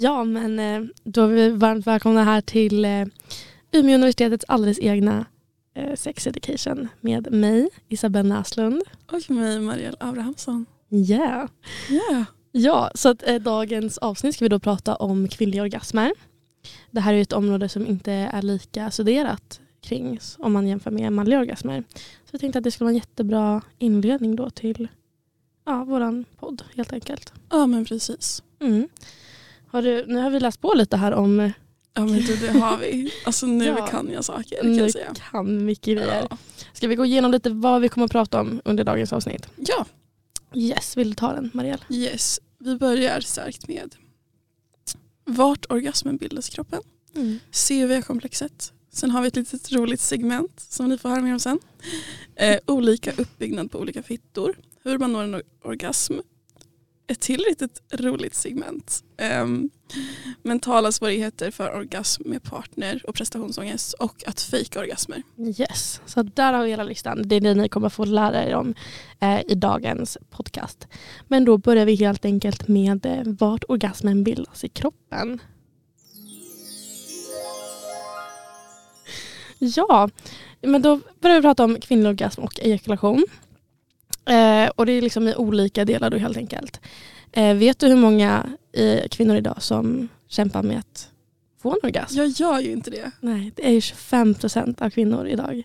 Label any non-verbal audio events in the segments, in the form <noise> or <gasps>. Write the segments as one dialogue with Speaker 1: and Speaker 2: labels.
Speaker 1: Ja, men eh, då är vi varmt välkomna här till eh, Umeå universitetets alldeles egna eh, Sex Education med mig, Isabelle Näslund.
Speaker 2: Och mig, Marielle Abrahamsson.
Speaker 1: Yeah.
Speaker 2: Yeah.
Speaker 1: Ja, så att, eh, dagens avsnitt ska vi då prata om kvinnliga orgasmer. Det här är ett område som inte är lika studerat kring om man jämför med manliga orgasmer. Så jag tänkte att det skulle vara en jättebra inledning då till ja, våran podd helt enkelt.
Speaker 2: Ja men precis.
Speaker 1: Mm. Har du, nu har vi läst på lite här om
Speaker 2: Ja men du, det har vi. Alltså nu <laughs>
Speaker 1: Ja.
Speaker 2: kan jag saker kan
Speaker 1: nu
Speaker 2: jag säga.
Speaker 1: kan mycket grejer.
Speaker 2: Ja.
Speaker 1: Ska vi gå igenom lite vad vi kommer att prata om under dagens avsnitt?
Speaker 2: ja,
Speaker 1: Yes, vill du ta den Marielle?
Speaker 2: yes. Vi börjar starkt med vart orgasmen bildas i kroppen. CUV-komplexet. Sen har vi ett litet roligt segment som ni får höra mer om sen. Eh, olika uppbyggnad på olika fittor. Hur man når en or- orgasm. Ett till litet roligt segment. Um, mentala svårigheter för orgasm med partner och prestationsångest och att fejka orgasmer.
Speaker 1: Yes, så där har vi hela listan. Det är det ni kommer få lära er om eh, i dagens podcast. Men då börjar vi helt enkelt med eh, vart orgasmen bildas i kroppen. Ja, men då börjar vi prata om kvinnlig orgasm och ejakulation. Eh, och det är liksom i olika delar då helt enkelt. Eh, vet du hur många eh, kvinnor idag som kämpar med att få en orgasm?
Speaker 2: Jag gör ju inte det.
Speaker 1: Nej, det är ju 25 procent av kvinnor idag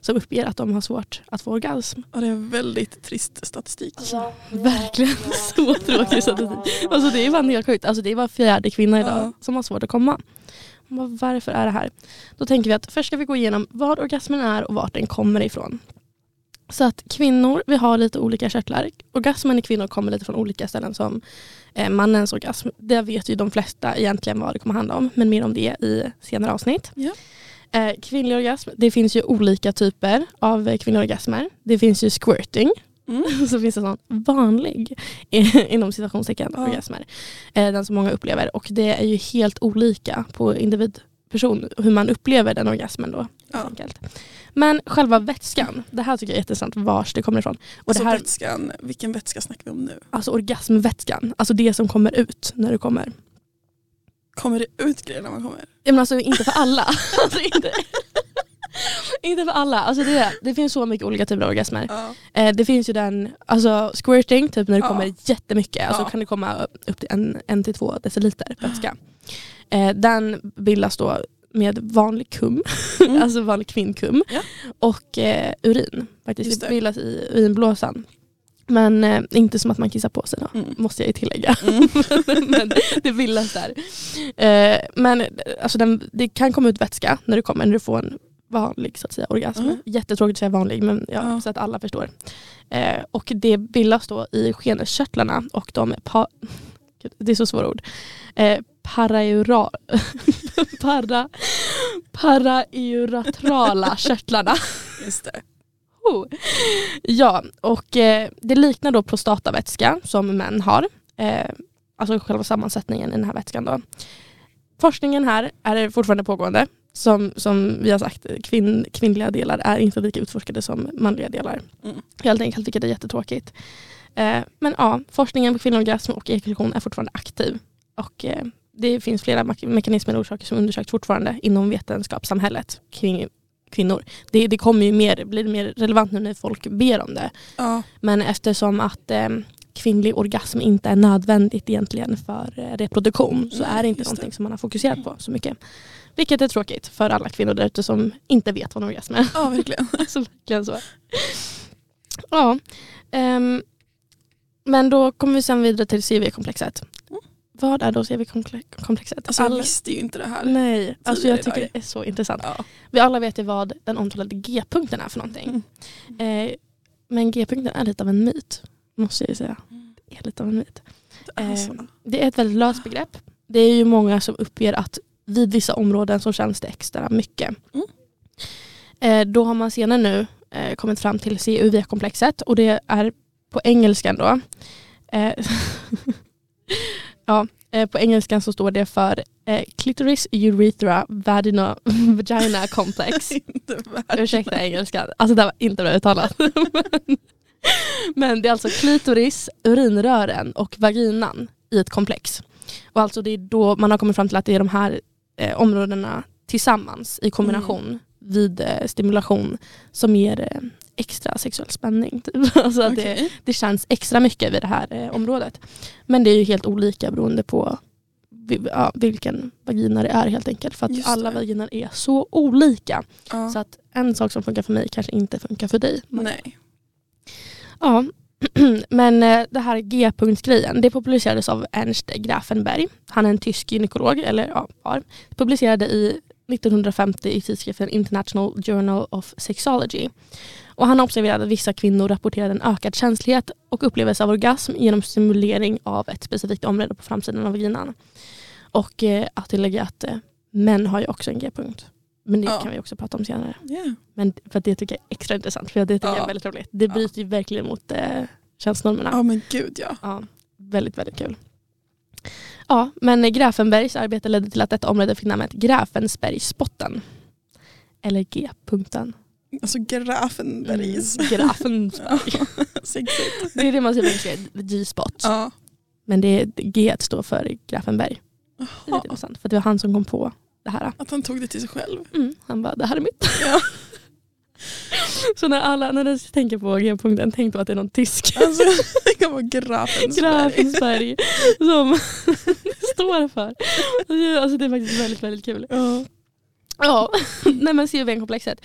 Speaker 1: som uppger att de har svårt att få orgasm.
Speaker 2: Och det är en väldigt trist statistik.
Speaker 1: Verkligen <laughs> så tråkig statistik. Alltså det är bara helt sjukt. Alltså det är var fjärde kvinna idag
Speaker 2: Ja.
Speaker 1: som har svårt att komma. Bara, Varför är det här? Då tänker vi att först ska vi gå igenom vad orgasmen är och vart den kommer ifrån. Så att kvinnor, vi har lite olika körtlar. Orgasmen i kvinnor kommer lite från olika ställen som eh, mannens orgasm. Det vet ju de flesta egentligen vad det kommer handla om. Men mer om det i senare avsnitt.
Speaker 2: Ja.
Speaker 1: Eh, kvinnlig orgasm, det finns ju olika typer av eh, kvinnliga orgasmer. Det finns ju squirting.
Speaker 2: Mm. <laughs>
Speaker 1: Så finns det sån vanlig <laughs> inom citationstecken
Speaker 2: Ja.
Speaker 1: orgasmer. Eh, den som många upplever. Och det är ju helt olika på individperson hur man upplever den orgasmen då. helt
Speaker 2: Ja.
Speaker 1: enkelt. Men själva vätskan, det här tycker jag är jätteintressant vars det kommer ifrån. Och
Speaker 2: Alltså
Speaker 1: det här,
Speaker 2: vätskan, vilken vätska snackar vi om nu?
Speaker 1: alltså orgasmvätskan, alltså det som kommer ut när du kommer.
Speaker 2: Kommer det ut grejer när man kommer?
Speaker 1: Ja, men alltså inte för alla. <laughs> alltså, inte, inte för alla. Alltså det, det finns så mycket olika typer av orgasmer.
Speaker 2: Ja.
Speaker 1: Eh, det finns ju den, alltså squirting, typ när det
Speaker 2: Ja.
Speaker 1: kommer jättemycket. Alltså
Speaker 2: Ja.
Speaker 1: kan det komma upp till en, en till två deciliter vätska. Eh, den bildas då med vanlig kum,
Speaker 2: Mm. <laughs>
Speaker 1: alltså vanlig kvinnkum.
Speaker 2: Ja.
Speaker 1: Och eh, urin. Faktiskt. Det bildas i urinblåsan. Men eh, inte som att man kissar på sig då,
Speaker 2: Mm.
Speaker 1: måste jag ju tillägga.
Speaker 2: Mm. <laughs>
Speaker 1: men det bildas där. Eh, men eh, alltså den, det kan komma ut vätska när du kommer, när du får en vanlig så att säga, orgasm.
Speaker 2: Mm.
Speaker 1: Jättetråkigt att säga vanlig men ja,
Speaker 2: Ja.
Speaker 1: så att alla förstår. Eh, och det bildas då i skeneskörtlarna och de pa, <laughs> det är så svåra ord. Eh, paraeura, <laughs> para, paraeuratrala körtlarna.
Speaker 2: Just det.
Speaker 1: Oh. Ja, och eh, det liknar då prostatavätska som män har. Eh, alltså själva sammansättningen i den här vätskan. Då. Forskningen här är fortfarande pågående. Som, som vi har sagt, kvinn, kvinnliga delar är inte lika utforskade som manliga delar.
Speaker 2: Mm.
Speaker 1: Helt enkelt, vilket är jättetråkigt. Eh, men ja, forskningen på kvinnlig orgasm och ejakulation är fortfarande aktiv. Och eh, det finns flera mekanismer och orsaker som undersöks fortfarande inom vetenskapssamhället kring kvinnor. Det, det kommer ju mer, blir mer relevant nu när folk ber om det.
Speaker 2: Ja.
Speaker 1: Men eftersom att eh, kvinnlig orgasm inte är nödvändigt egentligen för eh, reproduktion så
Speaker 2: Nej,
Speaker 1: är det inte
Speaker 2: just
Speaker 1: någonting
Speaker 2: det.
Speaker 1: som man har fokuserat på så mycket. Vilket är tråkigt för alla kvinnor där ute som inte vet vad en orgasm är.
Speaker 2: ja, verkligen. <laughs>
Speaker 1: alltså verkligen så. Ja. ehm, men då kommer vi sen vidare till CV-komplexet.
Speaker 2: Mm.
Speaker 1: Vad är då CV-komplexet?
Speaker 2: Alltså, jag visste ju inte det här.
Speaker 1: Nej, alltså jag tycker det är så intressant.
Speaker 2: Ja.
Speaker 1: Vi alla vet ju vad den omtalade G-punkten är för någonting.
Speaker 2: Mm.
Speaker 1: Eh, men G-punkten är lite av en myt, måste jag ju säga. Det är lite av en myt.
Speaker 2: Det är.
Speaker 1: Eh, det är ett väldigt löst begrepp. Det är ju många som uppger att vid vissa områden så känns det extra mycket.
Speaker 2: Mm.
Speaker 1: Eh, då har man senare nu eh, kommit fram till CUV-komplexet och det är på engelskan då. <laughs> Ja, eh, på engelskan så står det för eh, clitoris urethra vagina, <laughs> vagina complex. <laughs>
Speaker 2: inte.
Speaker 1: Ursäkta engelskan, alltså det var inte bra uttalat. <laughs> men, men det är alltså klitoris, urinrören och vaginan i ett komplex. Och alltså det är då man har kommit fram till att det är de här eh, områdena tillsammans i kombination
Speaker 2: Mm.
Speaker 1: vid eh, stimulation som ger eh, extra sexuell spänning. Typ. <laughs> alltså att det, det känns extra mycket vid det här eh, området. Men det är ju helt olika beroende på ja, vilken vagina det är helt enkelt. För att
Speaker 2: Just
Speaker 1: alla
Speaker 2: det.
Speaker 1: vaginor är så olika.
Speaker 2: Ja.
Speaker 1: Så att en sak som funkar för mig kanske inte funkar för dig.
Speaker 2: Nej.
Speaker 1: Ja, <clears throat> men eh, det här G-punktsgrejen det populariserades av Ernst Grafenberg. Han är en tysk gynekolog, eller ja, var. Publicerade i 1950 i tidskriften International Journal of Sexology. Och han har observerat att vissa kvinnor rapporterade en ökad känslighet och upplevelse av orgasm genom stimulering av ett specifikt område på framsidan av vaginan. Och eh, att tillägga att eh, män har ju också en G-punkt. Men det
Speaker 2: Ja.
Speaker 1: kan vi också prata om senare.
Speaker 2: Yeah.
Speaker 1: Men för det tycker jag är extra intressant. För det tycker jag
Speaker 2: Ja.
Speaker 1: är väldigt roligt. Det
Speaker 2: Ja.
Speaker 1: bryter ju verkligen mot eh, könsnormerna.
Speaker 2: Ja men gud ja.
Speaker 1: Ja, väldigt, väldigt kul. Ja, men Grafenbergs arbete ledde till att detta område fick namnet Grafensbergsbotten. Eller G-punkten.
Speaker 2: Alltså Grafenbergs.
Speaker 1: Mm, Grafensberg. <laughs>
Speaker 2: Sexigt.
Speaker 1: Det är det man säger på engelska, G-spot.
Speaker 2: Ja.
Speaker 1: Men det är, G står för Grafenberg. Det är lite intressant, för det var han som kom på det här.
Speaker 2: Att han tog det till sig själv.
Speaker 1: Mm, han bara, det här är mitt.
Speaker 2: Ja. <laughs>
Speaker 1: Så när alla när ni tänker på G-punkten, tänk då att det är någon tysk.
Speaker 2: Alltså, <laughs> det kan vara Grafensberg.
Speaker 1: Grafensberg som står för. Alltså det är faktiskt väldigt, väldigt kul.
Speaker 2: Ja.
Speaker 1: Ja, <laughs> nej men COVN-komplexet.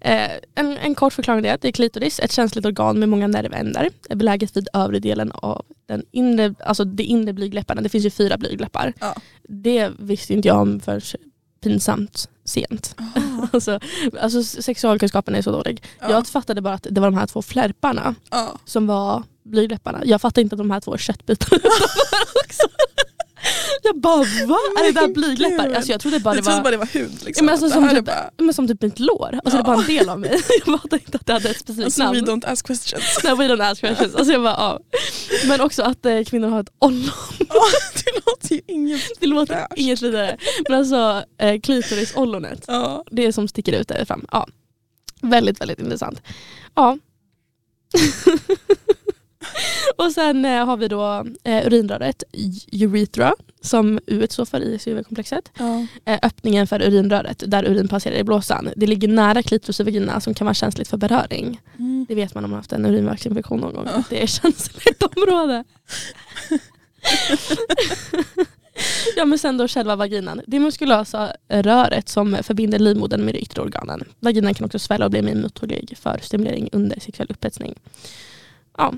Speaker 1: Eh, en, en kort förklaring är att det är klitoris, ett känsligt organ med många nervändar. Är beläget vid övre delen av den inre, alltså de inre blygdläpparna. Det finns ju fyra blygdläppar.
Speaker 2: Ja.
Speaker 1: Det visste inte jag om för pinsamt sent.
Speaker 2: Aha. <laughs>
Speaker 1: Alltså, alltså sexualkunskapen är så dålig.
Speaker 2: Ja.
Speaker 1: Jag fattade bara att det var de här två flärparna
Speaker 2: Ja.
Speaker 1: som var blygdläpparna. Jag fattade inte att de här två köttbitarna <laughs> också. Jag bara va? Är det där blygdläppar? Alltså jag trodde bara
Speaker 2: Det
Speaker 1: var
Speaker 2: bara det var hud liksom.
Speaker 1: Ja, men alltså som typ-
Speaker 2: bara,
Speaker 1: men som typ mitt lår. Alltså det är bara en del av mig. <laughs> Jag fattade inte att det hade ett specifikt
Speaker 2: alltså, we
Speaker 1: namn.
Speaker 2: don't ask questions. <laughs>
Speaker 1: Nej, we don't ask questions. Alltså jag bara, ja. Men också att eh, kvinnor har ett ollon.
Speaker 2: Ja, <laughs> det låter ju inget.
Speaker 1: Det låter
Speaker 2: Fräscht.
Speaker 1: inget vidare. Men alltså eh, klitorisollonet.
Speaker 2: Ja.
Speaker 1: Det är som sticker ut där fram. Ja. Väldigt, väldigt intressant. Ja. <laughs> Och sen eh, har vi då eh, urinröret, urethra, som U står för i CUV-komplexet.
Speaker 2: Ja.
Speaker 1: Eh, öppningen för urinröret, där urin passerar i blåsan. Det ligger nära klitoris och vagina som kan vara känsligt för beröring.
Speaker 2: Mm.
Speaker 1: Det vet man om man haft en urinvägsinfektion någon gång.
Speaker 2: Ja.
Speaker 1: Det är känsligt område. <laughs> ja men sen då själva vaginan. Det muskulösa röret som förbinder livmodern med de yttre organen. Vaginan kan också svälla och bli mer mottaglig för stimulering under sexuell upphetsning. Ja.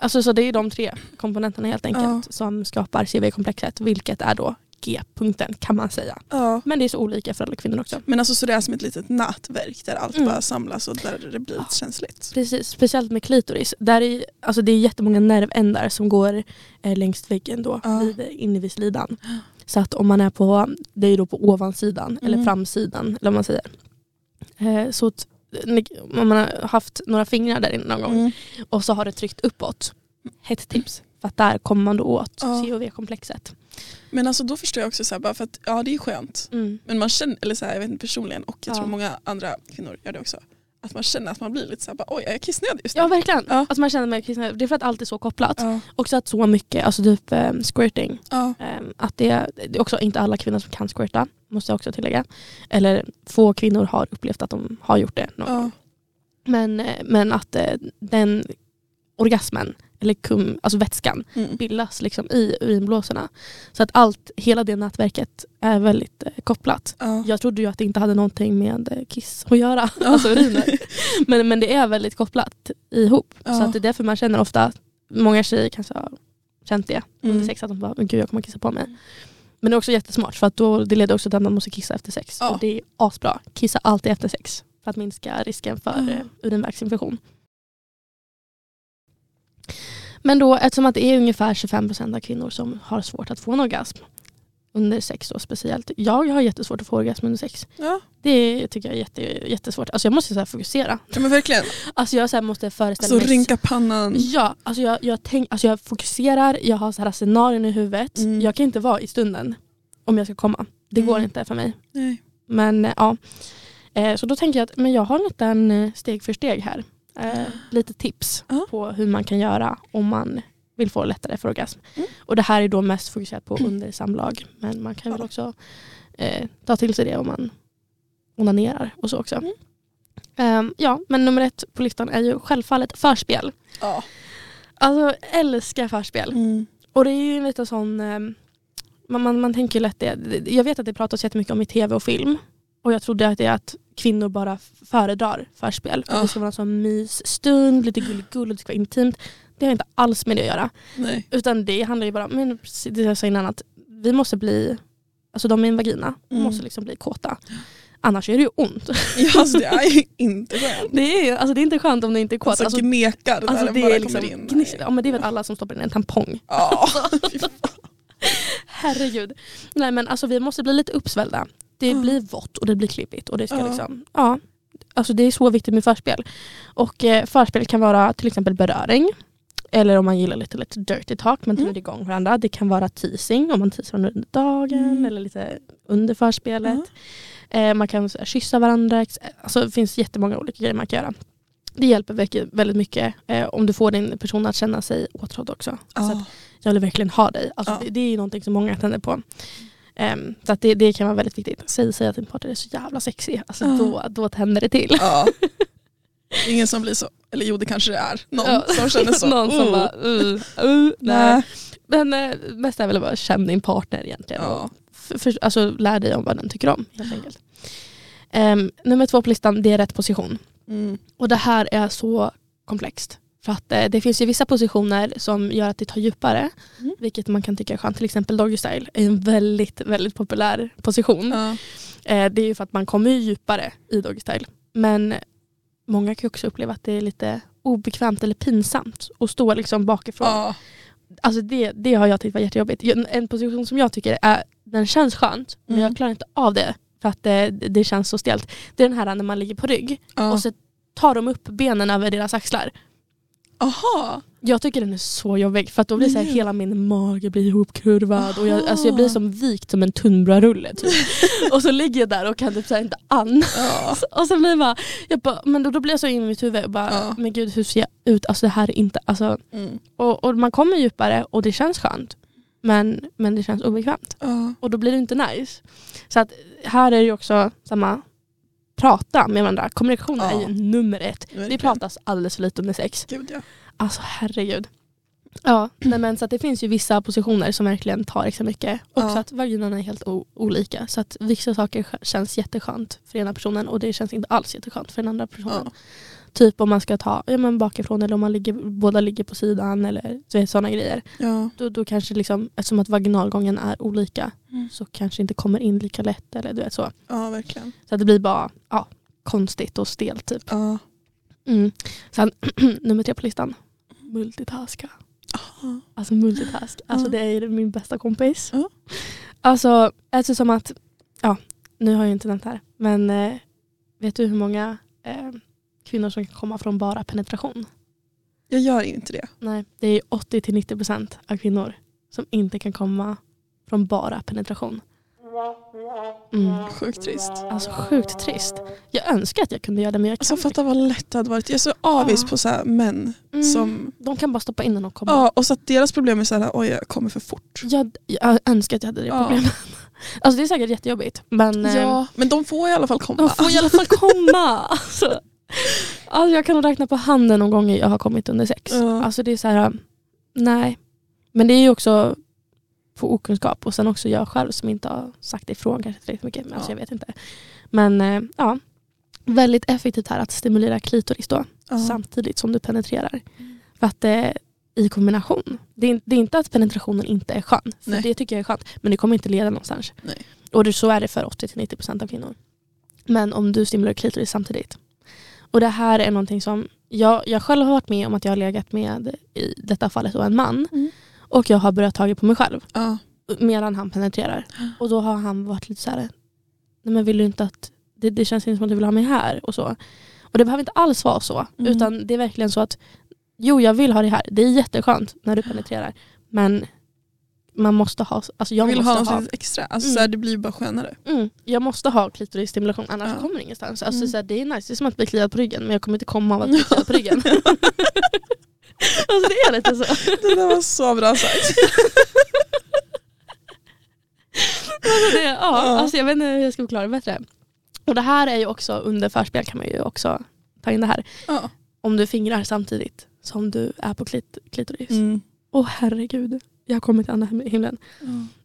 Speaker 1: Alltså så det är de tre komponenterna helt enkelt som skapar CV-komplexet. Vilket är då G-punkten kan man säga.
Speaker 2: Ja.
Speaker 1: Men det är så olika för alla kvinnor också.
Speaker 2: Men alltså så det är som ett litet nätverk där allt
Speaker 1: Mm.
Speaker 2: bara samlas och där det blir
Speaker 1: Ja.
Speaker 2: känsligt.
Speaker 1: Precis, speciellt med klitoris. Där är, alltså det är jättemånga nervändar som går eh, längs väggen då,
Speaker 2: Ja.
Speaker 1: vid, inne vid slidan. Så att om man är på, det är då på ovansidan eller
Speaker 2: Mm.
Speaker 1: framsidan eller vad man säger. Eh, så om man har haft några fingrar där inne någon gång
Speaker 2: Mm.
Speaker 1: och så har det tryckt uppåt. Hett tips. För att där kommer man då åt
Speaker 2: Ja.
Speaker 1: COV-komplexet.
Speaker 2: Men alltså då förstår jag också så här, bara för att ja det är skönt.
Speaker 1: Mm.
Speaker 2: Men man känner, eller så här, jag vet inte personligen och jag
Speaker 1: Ja.
Speaker 2: tror många andra kvinnor gör det också. Att man känner att man blir lite så här, bara, oj är jag kissnödig just nu?
Speaker 1: Ja verkligen.
Speaker 2: Ja.
Speaker 1: Alltså man känner mig kissnödig. Det är för att allt är så kopplat.
Speaker 2: Ja.
Speaker 1: Också att så mycket, alltså typ eh, squirting
Speaker 2: Ja.
Speaker 1: Ehm, Att det, det är också inte alla kvinnor som kan squirta, måste jag också tillägga. Eller få kvinnor har upplevt att de har gjort det någon
Speaker 2: Ja.
Speaker 1: Men, eh, men att eh, den orgasmen, eller kum, alltså vätskan,
Speaker 2: Mm.
Speaker 1: bildas liksom i urinblåsorna. Så att allt, hela det nätverket är väldigt eh, kopplat.
Speaker 2: Ja.
Speaker 1: Jag trodde ju att det inte hade någonting med kiss att göra,
Speaker 2: Ja.
Speaker 1: alltså uriner. <laughs> Men, men det är väldigt kopplat ihop. Så
Speaker 2: Ja.
Speaker 1: att det är därför man känner ofta, många tjejer kanske har känt det under
Speaker 2: Mm.
Speaker 1: sex, att de bara, "Men gud jag kommer kissa på mig. Men det är också jättesmart för att då, det leder också till att man måste kissa efter sex.
Speaker 2: Ja.
Speaker 1: Och det är asbra. Kissa alltid efter sex för att minska risken för
Speaker 2: Ja.
Speaker 1: eh, urinvägsinfektion. Men då eftersom att det är ungefär 25% av kvinnor som har svårt att få en orgasm under sex då speciellt. Jag har jättesvårt att få orgasm under sex.
Speaker 2: Ja.
Speaker 1: Det tycker jag är jätte, jättesvårt. Alltså jag måste så fokusera.
Speaker 2: ja men verkligen.
Speaker 1: Alltså jag så måste föreställa
Speaker 2: Så
Speaker 1: mig
Speaker 2: rynka pannan.
Speaker 1: Ja, alltså jag, jag, tänk, alltså jag fokuserar, jag har så här scenarion i huvudet.
Speaker 2: Mm.
Speaker 1: Jag kan inte vara i stunden om jag ska komma. Det går
Speaker 2: Mm.
Speaker 1: inte för mig.
Speaker 2: Nej.
Speaker 1: Men eh, ja. Eh, Så då tänker jag att men jag har en liten eh, steg för steg här. Lite tips
Speaker 2: Ja.
Speaker 1: på hur man kan göra om man vill få lättare för orgasm.
Speaker 2: Mm.
Speaker 1: Och det här är då mest fokuserat på under samlag. Men man kan väl också eh, ta till sig det om man onanerar och så också.
Speaker 2: Mm.
Speaker 1: Ehm, ja, men nummer ett på listan är ju självfallet förspel.
Speaker 2: Ja.
Speaker 1: Alltså älskar förspel.
Speaker 2: Mm.
Speaker 1: Och det är ju en liten sån, ehm, man, man, man tänker lätt det. Jag vet att det pratas jättemycket om i tv och film. Och jag trodde att det är att kvinnor bara föredrar förspel. För
Speaker 2: Ja.
Speaker 1: Det ska vara en sån mysstund, lite gulligull, det ska vara intimt. Det har inte alls med det att göra.
Speaker 2: Nej.
Speaker 1: Utan det handlar ju bara om, men det jag sa innan, att vi måste bli, alltså de med en vagina
Speaker 2: Mm.
Speaker 1: måste liksom bli kåta. Annars är det ju ont.
Speaker 2: Ja, alltså, det är ju inte skönt.
Speaker 1: Det är, alltså, det är inte skönt om du inte är kåt.
Speaker 2: Alltså,
Speaker 1: Alltså,
Speaker 2: gnekar
Speaker 1: alltså,
Speaker 2: när
Speaker 1: det
Speaker 2: bara
Speaker 1: liksom
Speaker 2: kommer in.
Speaker 1: Ja, men det är väl alla som stoppar in en tampong.
Speaker 2: Ja. <laughs>
Speaker 1: Herregud. Nej men alltså vi måste bli lite uppsvällda. Det
Speaker 2: Ja.
Speaker 1: blir vått och det blir klibbigt. Och det ska
Speaker 2: Ja.
Speaker 1: liksom, ja. Alltså det är så viktigt med förspel. Och eh, förspel kan vara till exempel beröring. Eller om man gillar lite, lite dirty talk, man tar
Speaker 2: Mm.
Speaker 1: igång varandra. Det kan vara teasing, om man teasar under dagen
Speaker 2: Mm.
Speaker 1: eller lite under förspelet. Eh, man kan här, kyssa varandra. Alltså, det finns jättemånga olika grejer man kan göra. Det hjälper väldigt mycket eh, om du får din person att känna sig åtrådd också. Så att
Speaker 2: Ja.
Speaker 1: jag vill verkligen ha dig. Alltså,
Speaker 2: Ja.
Speaker 1: det, det är någonting som många tänder på. Ehm, så det, det kan vara väldigt viktigt. Säg, säg att din partner är så jävla sexig. Alltså,
Speaker 2: Ja.
Speaker 1: då, då tänder det till. <laughs>
Speaker 2: Ja. Det är Ingen som blir så, eller jo det kanske det är, någon
Speaker 1: Ja.
Speaker 2: som känner så. <laughs>
Speaker 1: Någon som
Speaker 2: "Oh,
Speaker 1: bara, uh, uh, nej. Men eh, mest är väl att bara känna din partner egentligen.
Speaker 2: Ja.
Speaker 1: För, för, alltså, lär dig om vad den tycker om. Helt enkelt. Ehm, nummer två på listan det är rätt position.
Speaker 2: Mm.
Speaker 1: Och det här är så komplext. För att eh, det finns ju vissa positioner som gör att det tar djupare.
Speaker 2: Mm.
Speaker 1: Vilket man kan tycka är skönt. Till exempel doggy style är en väldigt, väldigt populär position.
Speaker 2: Ja.
Speaker 1: Eh, det är ju för att man kommer ju djupare i doggy style. Men många kan också uppleva att det är lite obekvämt eller pinsamt att stå liksom bakifrån.
Speaker 2: Ja.
Speaker 1: Alltså det, det har jag tyckt var jättejobbigt. En position som jag tycker är, den känns skönt men
Speaker 2: Mm.
Speaker 1: jag klarar inte av det för att det, det känns så stelt. Det är den här när man ligger på rygg
Speaker 2: Ja.
Speaker 1: och så tar de upp benen över deras axlar.
Speaker 2: Aha.
Speaker 1: Jag tycker den är så jobbig för att då blir så här, hela min mage blir ihopkurvad och jag, alltså jag blir
Speaker 2: Aha.
Speaker 1: som vikt som en tunnbrödsrulle typ. <laughs> och så ligger jag där och kan typ så här inte andas.
Speaker 2: Ja.
Speaker 1: Och så blir jag bara, jag bara men då, då blir jag så in i mitt huvud och bara,
Speaker 2: Ja.
Speaker 1: men gud hur ser jag ut? Alltså det här är inte, alltså,
Speaker 2: Mm.
Speaker 1: och, och man kommer djupare och det känns skönt. Men, men det känns obekvämt.
Speaker 2: Ja.
Speaker 1: Och då blir det inte nice. Så att här är det ju också samma, prata med varandra. Kommunikation
Speaker 2: Ja.
Speaker 1: är ju nummer ett. Det
Speaker 2: Verkligen.
Speaker 1: pratas alldeles för lite under sex.
Speaker 2: Gud ja.
Speaker 1: Alltså herregud. Ja, nej men så att det finns ju vissa positioner som verkligen tar extra mycket. Och
Speaker 2: Ja.
Speaker 1: så att vaginan är helt olika. Så att vissa saker känns jätteskönt för ena personen och det känns inte alls jätteskönt för den andra personen.
Speaker 2: Ja.
Speaker 1: Typ om man ska ta ja, men bakifrån eller om man ligger, båda ligger på sidan eller sådana grejer.
Speaker 2: Ja.
Speaker 1: Då, då kanske liksom, eftersom att vaginalgången är olika
Speaker 2: Mm.
Speaker 1: så kanske inte kommer in lika lätt. Eller du vet så.
Speaker 2: ja, verkligen.
Speaker 1: Så att det blir bara ja, konstigt och stelt typ.
Speaker 2: Ja.
Speaker 1: Mm. Sen <clears throat> nummer tre på listan. Multitaska.
Speaker 2: Aha.
Speaker 1: Alltså multitask. Alltså
Speaker 2: Ja.
Speaker 1: det är min bästa kompis.
Speaker 2: Ja.
Speaker 1: Alltså eftersom att, ja nu har jag inte nämnt här, men eh, vet du hur många eh, kvinnor som kan komma från bara penetration?
Speaker 2: Jag gör inte det.
Speaker 1: Nej, det är 80-90% av kvinnor som inte kan komma från bara penetration. Mm.
Speaker 2: Sjukt trist.
Speaker 1: Alltså sjukt trist. Jag önskar att jag kunde göra det men jag
Speaker 2: Alltså
Speaker 1: kan
Speaker 2: fatta vad lätt det hade varit. Jag är så avis
Speaker 1: Ja.
Speaker 2: på så här män
Speaker 1: Mm.
Speaker 2: som...
Speaker 1: De kan bara stoppa in den och komma.
Speaker 2: Ja, och så att deras problem är så här, oj jag kommer för fort.
Speaker 1: Jag, jag önskar att jag hade det
Speaker 2: Ja.
Speaker 1: problemet. <laughs> Alltså det är säkert jättejobbigt men eh,
Speaker 2: Ja, men de får i alla fall komma.
Speaker 1: de får i alla fall komma. <laughs> Alltså, alltså jag kan räkna på handen de gånger jag har kommit under sex.
Speaker 2: Ja.
Speaker 1: Alltså det är så här, nej. Men det är ju också på okunskap och sen också jag själv som inte har sagt ifrån kanske tillräckligt mycket. Men alltså
Speaker 2: Ja.
Speaker 1: jag vet inte. Men eh, ja, väldigt effektivt här att stimulera klitoris då
Speaker 2: Ja.
Speaker 1: samtidigt som du penetrerar. För att eh, i kombination. Det är, det är inte att penetrationen inte är skön. För
Speaker 2: Nej.
Speaker 1: det tycker jag är skönt. Men det kommer inte leda någonstans.
Speaker 2: Nej.
Speaker 1: Och det, så är det för 80-90% av kvinnor. Men om du stimulerar klitoris samtidigt. Och det här är någonting som jag, jag själv har varit med om att jag har legat med, i detta fallet en man.
Speaker 2: Mm.
Speaker 1: Och jag har börjat ta på mig själv.
Speaker 2: Ja.
Speaker 1: Medan han penetrerar. Och då har han varit lite så här. Nej men vill du inte att, det, det känns inte som att du vill ha mig här. Och så. Och det behöver inte alls vara så.
Speaker 2: Mm.
Speaker 1: Utan det är verkligen så att jo jag vill ha det här. Det är jätteskönt när du penetrerar. Men man måste ha, alltså jag
Speaker 2: Jag vill ha
Speaker 1: måste
Speaker 2: något
Speaker 1: ha,
Speaker 2: extra. Alltså,
Speaker 1: Mm.
Speaker 2: så här, det blir bara skönare.
Speaker 1: mm, jag måste ha klitorisstimulation annars
Speaker 2: Ja.
Speaker 1: kommer det ingenstans. Alltså,
Speaker 2: Mm.
Speaker 1: så här, det är nice, det är som att bli kliad på ryggen men jag kommer inte komma av att bli <laughs> kliad på ryggen. <laughs> Alltså det är lite så.
Speaker 2: Det där var så bra sagt.
Speaker 1: Alltså det, ja,
Speaker 2: Ja.
Speaker 1: Alltså jag vet inte hur jag ska förklara det bättre. Och det här är ju också under förspel kan man ju också ta in det här.
Speaker 2: Ja.
Speaker 1: Om du fingrar samtidigt som du är på klit klitoris.
Speaker 2: Mm.
Speaker 1: Åh herregud, jag har kommit till andra him- himlen.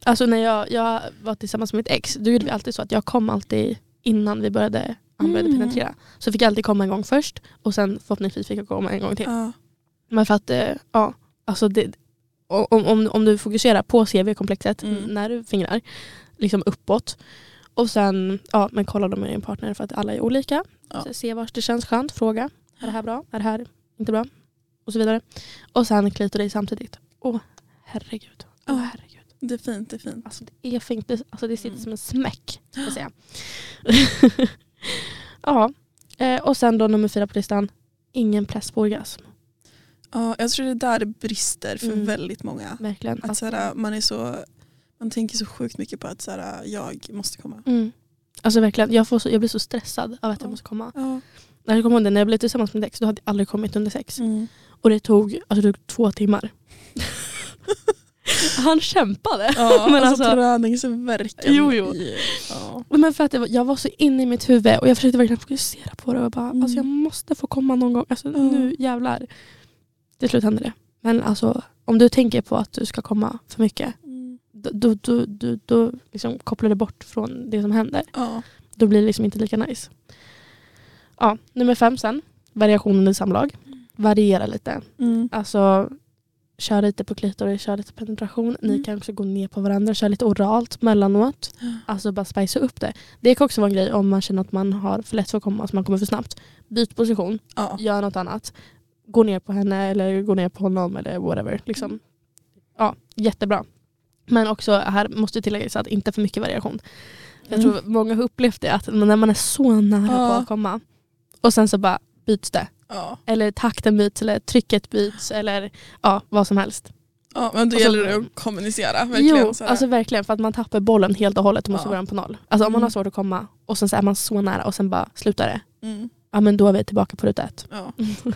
Speaker 1: Alltså när jag, jag var tillsammans med mitt ex, då gjorde vi alltid så att jag kom alltid innan vi började, han började
Speaker 2: Mm.
Speaker 1: penetrera. Så fick jag alltid komma en gång först och sen förhoppningsvis fick jag komma en gång till.
Speaker 2: Ja.
Speaker 1: Men för att, eh, ja, alltså det, om, om, om du fokuserar på CV-komplexet
Speaker 2: Mm.
Speaker 1: när du fingrar, liksom uppåt. Och sen ja, men kolla då med din partner för att alla är olika.
Speaker 2: Ja.
Speaker 1: Se vart det känns skönt, fråga. Är det här bra? Är det här inte bra? Och så vidare. Och sen klitoris samtidigt. Åh herregud. Åh
Speaker 2: Ja.
Speaker 1: herregud.
Speaker 2: Det är fint, det är fint.
Speaker 1: Alltså det är fint. Det, alltså det sitter
Speaker 2: Mm.
Speaker 1: som en smäck. Ska säga. <laughs> ja. Eh, och sen då nummer fyra på listan. Ingen press på orgasm.
Speaker 2: Ja, jag tror det är där det brister för
Speaker 1: Mm.
Speaker 2: väldigt många.
Speaker 1: Verkligen.
Speaker 2: Att så här, man, är så, man tänker så sjukt mycket på att så här, jag måste komma.
Speaker 1: Mm. Alltså verkligen, jag, får så, jag blir så stressad av att jag
Speaker 2: Ja.
Speaker 1: måste komma.
Speaker 2: Ja.
Speaker 1: När jag kom ihåg det, när jag blev tillsammans med mitt ex, då hade jag aldrig kommit under sex.
Speaker 2: Mm.
Speaker 1: Och det tog, alltså det tog två timmar. <laughs> Han kämpade.
Speaker 2: Ja, <laughs>
Speaker 1: Men
Speaker 2: alltså,
Speaker 1: alltså-
Speaker 2: träningsvärken.
Speaker 1: Jo, jo.
Speaker 2: Ja.
Speaker 1: Men för att jag var, jag var så inne i mitt huvud och jag försökte verkligen fokusera på det och bara,
Speaker 2: Mm.
Speaker 1: alltså jag måste få komma någon gång. Alltså
Speaker 2: Ja.
Speaker 1: nu jävlar. Till slut hände det. Men alltså om du tänker på att du ska komma för mycket,
Speaker 2: Mm.
Speaker 1: då, då, då, då, liksom kopplar det bort från det som händer.
Speaker 2: Ja.
Speaker 1: Då blir det liksom inte lika nice. Ja, nummer fem sen. Variationen i samlag. Variera lite.
Speaker 2: Mm.
Speaker 1: Alltså kör lite på klitoris, kör lite penetration. Ni
Speaker 2: Mm.
Speaker 1: kan också gå ner på varandra, kör lite oralt mellanåt.
Speaker 2: Ja.
Speaker 1: Alltså bara spicea upp det. Det kan också vara en grej om man känner att man har för lätt för att komma, alltså man kommer för snabbt. Byt position,
Speaker 2: Ja.
Speaker 1: gör något annat. Gå ner på henne eller gå ner på honom eller whatever. Liksom. Ja, jättebra. Men också här måste tilläggas att inte för mycket variation. Jag
Speaker 2: Mm.
Speaker 1: tror många har upplevt det att när man är så nära
Speaker 2: Ja.
Speaker 1: på att komma och sen så bara byts det.
Speaker 2: Ja.
Speaker 1: Eller takten byts eller trycket byts eller ja, vad som helst.
Speaker 2: ja, men då
Speaker 1: så-
Speaker 2: gäller det att kommunicera. Verkligen,
Speaker 1: jo,
Speaker 2: så här.
Speaker 1: alltså verkligen för att man tappar bollen helt och hållet och måste
Speaker 2: Ja.
Speaker 1: börja på noll. Alltså om man
Speaker 2: Mm.
Speaker 1: har svårt att komma och sen så är man så nära och sen bara slutar det.
Speaker 2: mm.
Speaker 1: Ja men då är vi tillbaka på ruta ett.
Speaker 2: ja. <laughs>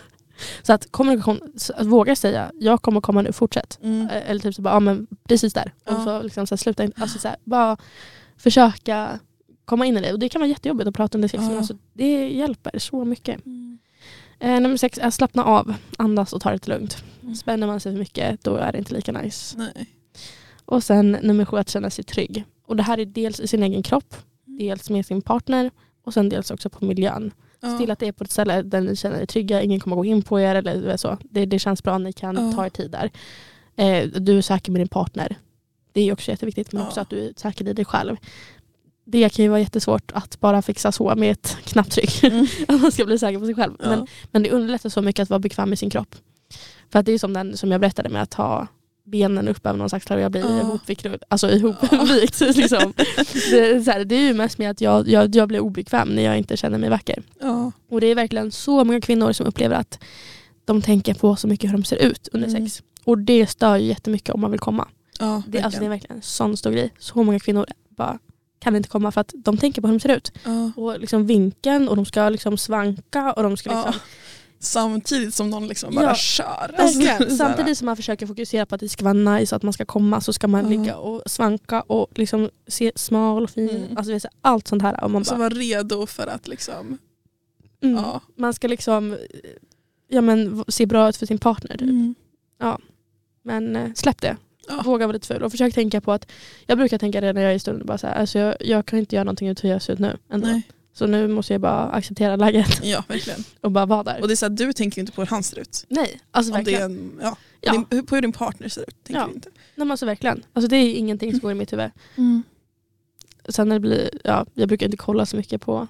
Speaker 1: Så att kommunikation, att våga säga jag kommer komma nu, fortsätt.
Speaker 2: Mm.
Speaker 1: Eh, Eller typ så bara, ja men precis där. Och
Speaker 2: Ja.
Speaker 1: så liksom så här, sluta inte, alltså så här, bara försöka komma in i det. Och det kan vara jättejobbigt att prata under sex men
Speaker 2: Ja.
Speaker 1: alltså, det hjälper så mycket.
Speaker 2: Mm.
Speaker 1: Eh, nummer sex är slappna av, andas och ta det lugnt.
Speaker 2: Mm.
Speaker 1: Spänner man sig för mycket då är det inte lika nice.
Speaker 2: Nej.
Speaker 1: Och sen nummer sju att känna sig trygg. Och det här är dels i sin egen kropp, dels med sin partner och sen dels också på miljön.
Speaker 2: Ja.
Speaker 1: Se till att det är på ett ställe där ni känner er trygga, ingen kommer gå in på er eller så. Det, det känns bra, ni kan
Speaker 2: Ja.
Speaker 1: ta er tid där. Eh, du är säker med din partner. Det är också jätteviktigt men
Speaker 2: Ja.
Speaker 1: också att du är säker i dig själv. Det kan ju vara jättesvårt att bara fixa så med ett knapptryck.
Speaker 2: Mm. <laughs>
Speaker 1: att man ska bli säker på sig själv. Men, men det underlättar så mycket att vara bekväm med sin kropp. För att det är som den som jag berättade med att ha benen upp över någon slags och jag blir
Speaker 2: Ja.
Speaker 1: ihopvikt. Alltså ihopvikt. <laughs> liksom. det, så här, det är ju mest med att jag, jag, jag blir obekväm när jag inte känner mig vacker.
Speaker 2: Ja.
Speaker 1: Och det är verkligen så många kvinnor som upplever att de tänker på så mycket hur de ser ut under
Speaker 2: Mm.
Speaker 1: sex. Och det stör ju jättemycket om man vill komma.
Speaker 2: Ja,
Speaker 1: Det, alltså, det är
Speaker 2: verkligen.
Speaker 1: en sån stor grej. Så många kvinnor bara kan inte komma för att de tänker på hur de ser ut. Och liksom vinkeln och de ska liksom svanka och de ska liksom.
Speaker 2: Samtidigt som någon liksom bara
Speaker 1: Ja,
Speaker 2: kör.
Speaker 1: Verkligen. <laughs>
Speaker 2: så här.
Speaker 1: Samtidigt som man försöker fokusera på att det ska vara nice, att man ska komma så ska man
Speaker 2: Ja.
Speaker 1: ligga och svanka och liksom se smal och fin.
Speaker 2: Mm.
Speaker 1: Alltså, allt sånt här. Och man,
Speaker 2: Så
Speaker 1: bara,
Speaker 2: var redo för att liksom,
Speaker 1: mm,
Speaker 2: ja.
Speaker 1: man ska liksom ja, men, se bra ut för sin partner. Typ.
Speaker 2: Mm.
Speaker 1: Men eh, släpp det.
Speaker 2: Ja.
Speaker 1: Våga vara lite ful och försök tänka på att jag brukar tänka det när jag är i stunden. Bara så här, alltså jag, jag kan inte göra någonting ut hur jag ser ut nu. Ändå.
Speaker 2: Nej.
Speaker 1: Så nu måste jag bara acceptera läget
Speaker 2: Ja, verkligen. <laughs>
Speaker 1: och bara vara där.
Speaker 2: Och det är så här, du tänker ju inte på hur han ser ut.
Speaker 1: Nej, alltså
Speaker 2: Om
Speaker 1: verkligen.
Speaker 2: en, ja,
Speaker 1: Ja.
Speaker 2: din, på hur din partner ser ut. Tänker
Speaker 1: Ja.
Speaker 2: du inte.
Speaker 1: Nej, men alltså verkligen. Alltså det är ingenting som går i mitt huvud.
Speaker 2: Mm.
Speaker 1: Sen när det blir, ja, jag brukar inte kolla så mycket på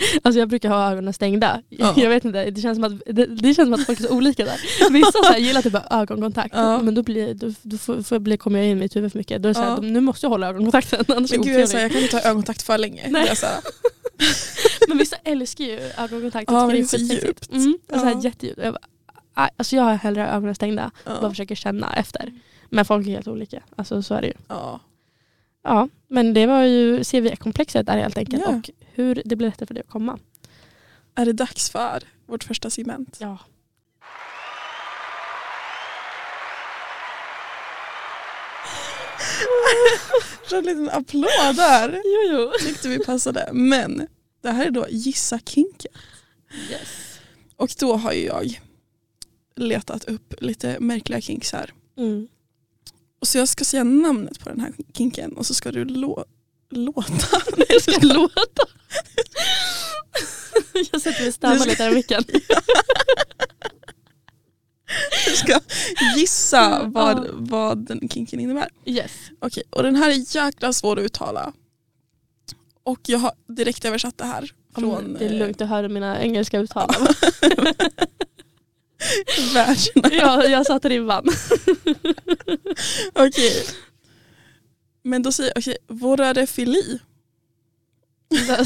Speaker 1: <laughs> Alltså jag brukar ha ögonen stängda.
Speaker 2: Ja. <laughs>
Speaker 1: Jag vet inte, det känns som att, det, det känns som att folk är så olika där. Vissa så här gillar typ ögonkontakt,
Speaker 2: Ja.
Speaker 1: men då, blir, då, då får, får jag bli, kommer jag in i mitt huvud för mycket. Då är det så här,
Speaker 2: Ja.
Speaker 1: nu måste jag hålla ögonkontakten <laughs> annars
Speaker 2: Men gud, jag, är så här, jag kan inte ha ögonkontakt för länge.
Speaker 1: Nej. Men vissa älskar ju ögonkontakt.
Speaker 2: Ja, det är så djupt.
Speaker 1: Mm, och så här jättedjupt. Jag, bara, alltså jag har hellre ögonen stängda och bara försöker känna efter. Men folk är helt olika. Alltså så är det ju.
Speaker 2: Ja.
Speaker 1: Ja, men det var ju CV-komplexet där helt enkelt
Speaker 2: ja.
Speaker 1: och hur det blir lättare för dig att komma.
Speaker 2: Är det dags för vårt första segment?
Speaker 1: Ja. <laughs>
Speaker 2: En liten applåd där.
Speaker 1: Jo, jo.
Speaker 2: Tyckte vi passade. Men det här är då Gissa Kinkat.
Speaker 1: Yes.
Speaker 2: Och då har ju jag letat upp lite märkliga kinks här.
Speaker 1: Mm.
Speaker 2: Och så jag ska säga namnet på den här kinken och så ska du lå låta. <laughs>
Speaker 1: Jag ska låta. Jag sätter mig och stammar lite här i micken. <laughs>
Speaker 2: Du ska gissa vad, vad den kinken innebär.
Speaker 1: Yes.
Speaker 2: Okej, och den här är jäkla svår att uttala. Och jag har direkt översatt det här från
Speaker 1: det är
Speaker 2: eh,
Speaker 1: lugnt, du hör mina engelska uttal. <laughs> <laughs>
Speaker 2: världen.
Speaker 1: ja, jag satte ribban.
Speaker 2: Okej. Men då säger jag, okej, vorarefili. <laughs>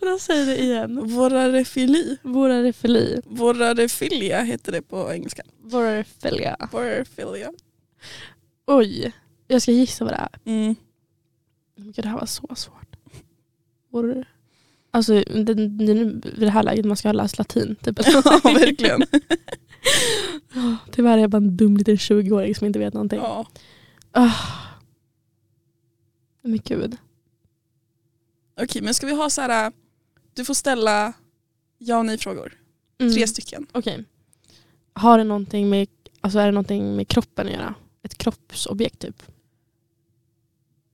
Speaker 1: Då säger det igen.
Speaker 2: Vorarefili.
Speaker 1: Våra refili.
Speaker 2: Vorarefilia heter det på engelska.
Speaker 1: Våra refilia.
Speaker 2: Vorarefilia.
Speaker 1: Oj, jag ska gissa vad det är.
Speaker 2: Mm.
Speaker 1: Gud, det här var så svårt. Vår... Alltså det, det, det, vid det här läget man ska ha läst latin. Typ. <laughs>
Speaker 2: Ja, verkligen. <laughs>
Speaker 1: Tyvärr är jag bara en dum liten 20-åring som inte vet någonting.
Speaker 2: Ja.
Speaker 1: Ah. Men gud.
Speaker 2: Okej, men ska vi ha så här, du får ställa ja och nej frågor.
Speaker 1: Mm.
Speaker 2: Tre stycken.
Speaker 1: Okej. Har det någonting med, alltså är det någonting med kroppen att göra? Ett kroppsobjekt typ?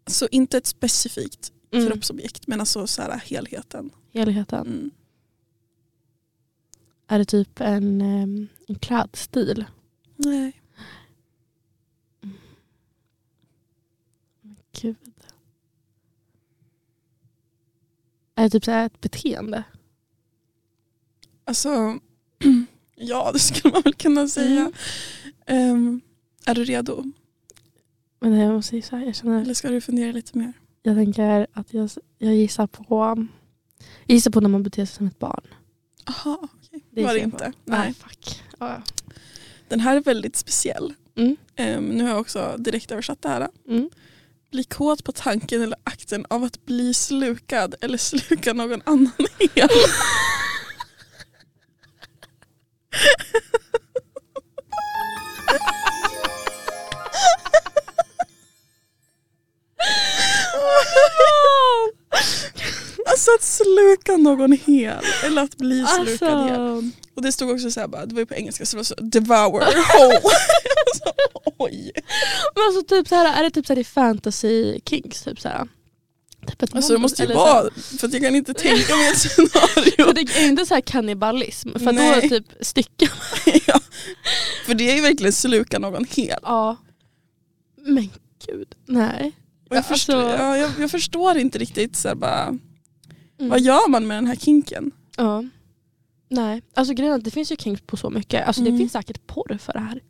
Speaker 2: Så inte ett specifikt
Speaker 1: Mm.
Speaker 2: kroppsobjekt men alltså så här helheten.
Speaker 1: Helheten.
Speaker 2: Mm.
Speaker 1: Är det typ en, en klädstil?
Speaker 2: Nej.
Speaker 1: Gud. Är det typ så ett beteende?
Speaker 2: Alltså, <clears throat> ja det skulle man väl kunna säga.
Speaker 1: Mm.
Speaker 2: Ehm, är du redo?
Speaker 1: Men jag måste gissa. Jag, känner,
Speaker 2: Eller ska du fundera lite mer?
Speaker 1: Jag tänker att jag, jag gissar på jag gissar på när man beter sig som ett barn.
Speaker 2: Aha, okej.
Speaker 1: Det
Speaker 2: var det inte.
Speaker 1: Nej,
Speaker 2: Nej.
Speaker 1: fuck. Ja.
Speaker 2: Den här är väldigt speciell.
Speaker 1: Mm.
Speaker 2: Ehm, nu har jag också direkt översatt det här.
Speaker 1: Mm.
Speaker 2: Bli kåt på tanken eller akten av att bli slukad eller sluka någon annan <laughs> hel. Sluka någon hel eller att bli slukad hel.
Speaker 1: Alltså,
Speaker 2: Och det stod också så här bara, det var ju på engelska så det var så devour whole. <laughs> så, oj.
Speaker 1: men alltså typ så här, är det typ så här i fantasy kings? Typ så här? Typ ett
Speaker 2: Alltså det måste ju vara, för att jag kan inte tänka mig ett scenario. <laughs>
Speaker 1: För det är inte så här kannibalism, för
Speaker 2: Nej.
Speaker 1: då typ styckar <laughs>
Speaker 2: ja. För det är ju verkligen sluka någon hel.
Speaker 1: Ja. Men gud, nej.
Speaker 2: Jag,
Speaker 1: Alltså-
Speaker 2: förstår, ja, jag, jag förstår inte riktigt så här, bara,
Speaker 1: Mm.
Speaker 2: vad gör man med den här kinken?
Speaker 1: Ja. Nej, alltså grejen är att det finns ju kinks på så mycket. Alltså det
Speaker 2: Mm.
Speaker 1: finns säkert porr för det här.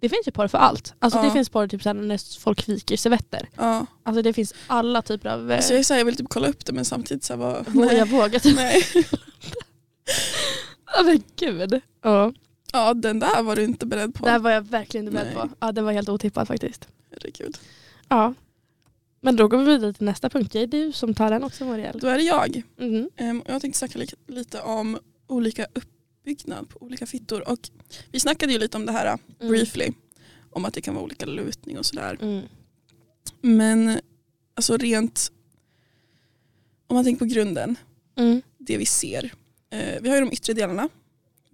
Speaker 1: Det finns ju porr för allt. Alltså
Speaker 2: Ja.
Speaker 1: det finns porr typ såhär när folk viker servetter.
Speaker 2: Ja.
Speaker 1: Alltså det finns alla typer av... eh,
Speaker 2: Så jag, är så här, jag vill typ kolla upp det men samtidigt så här, vad,
Speaker 1: vågar jag våga typ.
Speaker 2: nej. <laughs>
Speaker 1: Ja men gud. Ja.
Speaker 2: Ja den där var du inte beredd på.
Speaker 1: Det här var jag verkligen inte beredd
Speaker 2: Nej.
Speaker 1: på. Ja det var helt otippat faktiskt.
Speaker 2: Herregud.
Speaker 1: Ja. Men då går vi vidare till nästa punkt. Det är du som tar den också Muriel.
Speaker 2: Då är det jag.
Speaker 1: Mm.
Speaker 2: Ehm, jag tänkte snacka li- lite om olika uppbyggnad på olika fittor. Och vi snackade ju lite om det här
Speaker 1: Mm.
Speaker 2: briefly. Om att det kan vara olika lutning och sådär.
Speaker 1: Mm.
Speaker 2: Men alltså rent, om man tänker på grunden,
Speaker 1: Mm.
Speaker 2: det vi ser. Eh, vi har ju de yttre delarna.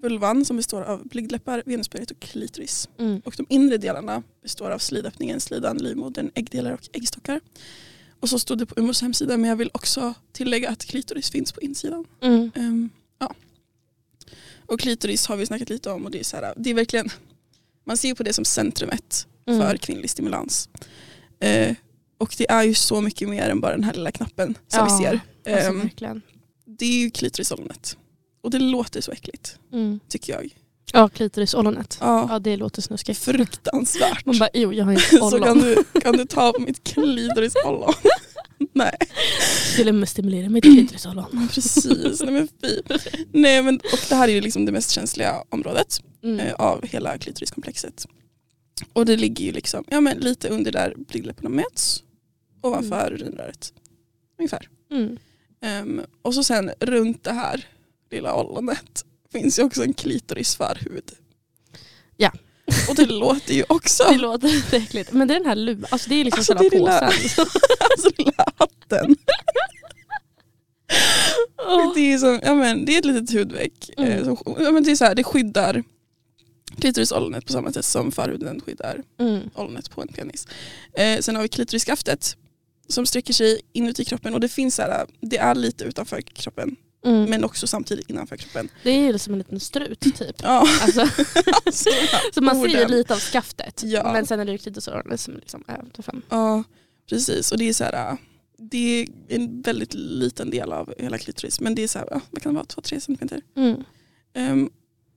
Speaker 2: Vulvan som består av blygdläppar, venusberget och klitoris.
Speaker 1: Mm.
Speaker 2: Och de inre delarna består av slidöppningen, slidan, livmodern, äggdelar och äggstockar. Och så stod det på Umos hemsida men jag vill också tillägga att klitoris finns på insidan.
Speaker 1: Mm.
Speaker 2: Ehm, ja. Och klitoris har vi snackat lite om och det är, så här, det är verkligen, man ser på det som centrumet
Speaker 1: Mm.
Speaker 2: för kvinnlig stimulans. Eh, och det är ju så mycket mer än bara den här lilla knappen som
Speaker 1: Ja,
Speaker 2: vi ser.
Speaker 1: Alltså
Speaker 2: Ehm, det är ju klitorisollonet. Och det låter så äckligt,
Speaker 1: Mm.
Speaker 2: tycker jag.
Speaker 1: Ja klitorisollonet.
Speaker 2: Ja,
Speaker 1: Ja det låter snuskigt.
Speaker 2: fruktansvärt.
Speaker 1: Man bara jo jag har inte <laughs>
Speaker 2: så
Speaker 1: ollon.
Speaker 2: kan du, kan du ta mitt klitorisollon? <laughs> Nej,
Speaker 1: Skulle stimulera mitt klitorisollon. <clears throat>
Speaker 2: precis. Nej, men fy. Nej, men, och det här är ju liksom det mest känsliga området.
Speaker 1: Mm.
Speaker 2: eh, av hela klitoriskomplexet. Och det ligger ju liksom, ja, men lite under där blygdläpparna möts. Ovanför urinröret. Ungefär.
Speaker 1: Mm.
Speaker 2: Ehm, och så sen runt det här lilla ollonet finns ju också en klitorisförhud.
Speaker 1: Ja.
Speaker 2: Och det låter ju också. <laughs>
Speaker 1: Det låter äckligt. Men det är den här luvan, alltså det är liksom
Speaker 2: Alltså,
Speaker 1: själva
Speaker 2: det lilla-
Speaker 1: påsen. <laughs>
Speaker 2: alltså lilla hatten. Det är, som, ja, men, det är ett litet hudveck.
Speaker 1: Mm.
Speaker 2: Eh, som, ja, men det, är så här, det skyddar klitorisollonet på samma sätt som förhuden skyddar
Speaker 1: Mm.
Speaker 2: ollonet på en penis. Eh, sen har vi klitoriskaftet som sträcker sig inuti kroppen och det finns så här, det är lite utanför kroppen
Speaker 1: Mm.
Speaker 2: men också samtidigt innanför kroppen.
Speaker 1: Det är ju som en liten strut typ.
Speaker 2: Ja,
Speaker 1: Alltså, <laughs>
Speaker 2: alltså, <laughs>
Speaker 1: så man ser
Speaker 2: orden.
Speaker 1: lite av skaftet.
Speaker 2: Ja.
Speaker 1: Men sen är det ju klitorisorganet som liksom är fram.
Speaker 2: Ja, precis. Och det är så här, det är en väldigt liten del av hela klitoris men det är så här, ja, vad kan det vara, 2-3 centimeter.
Speaker 1: Mm.
Speaker 2: Ehm,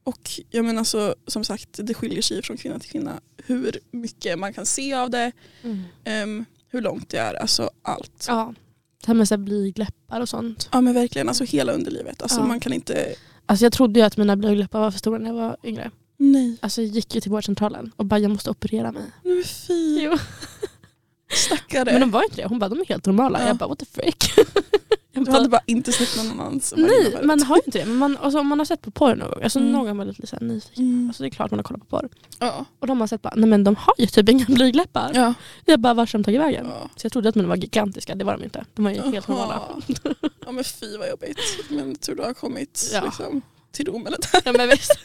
Speaker 2: och jag menar så, som sagt det skiljer sig från kvinna till kvinna hur mycket man kan se av det,
Speaker 1: Mm.
Speaker 2: ehm, hur långt det är, alltså allt.
Speaker 1: Ja. Det här med så här blygläppar och sånt.
Speaker 2: Ja men verkligen, alltså hela underlivet. Alltså
Speaker 1: Ja.
Speaker 2: man kan inte,
Speaker 1: Alltså jag trodde ju att mina blygdläppar var för stora när jag var yngre.
Speaker 2: nej.
Speaker 1: Alltså jag gick ju till vårdcentralen och bara jag måste operera mig.
Speaker 2: Men fy,
Speaker 1: Jo. <laughs>
Speaker 2: stackare.
Speaker 1: Men de var inte det. Hon bara de är helt normala.
Speaker 2: Ja.
Speaker 1: Jag bara what the frick. <laughs> jag
Speaker 2: du hade bara inte sett någon annans
Speaker 1: Nej man har ju inte det. Men man, alltså, om man har sett på porr någon gång. Alltså,
Speaker 2: Mm.
Speaker 1: Någon gång var lite så här nyfiken.
Speaker 2: Mm.
Speaker 1: Alltså, det är klart man har kollat på porr.
Speaker 2: Ja.
Speaker 1: Och de har sett bara, nej men de har ju typ inga blygdläppar.
Speaker 2: Ja.
Speaker 1: Jag bara vart har de tagit vägen?
Speaker 2: Ja.
Speaker 1: Så jag trodde att mina var gigantiska, det var de inte. De var ju helt normala.
Speaker 2: Ja men fy vad jobbigt. Men tur du har kommit
Speaker 1: Ja.
Speaker 2: liksom, till ro med det där.
Speaker 1: Ja, men visst. <laughs>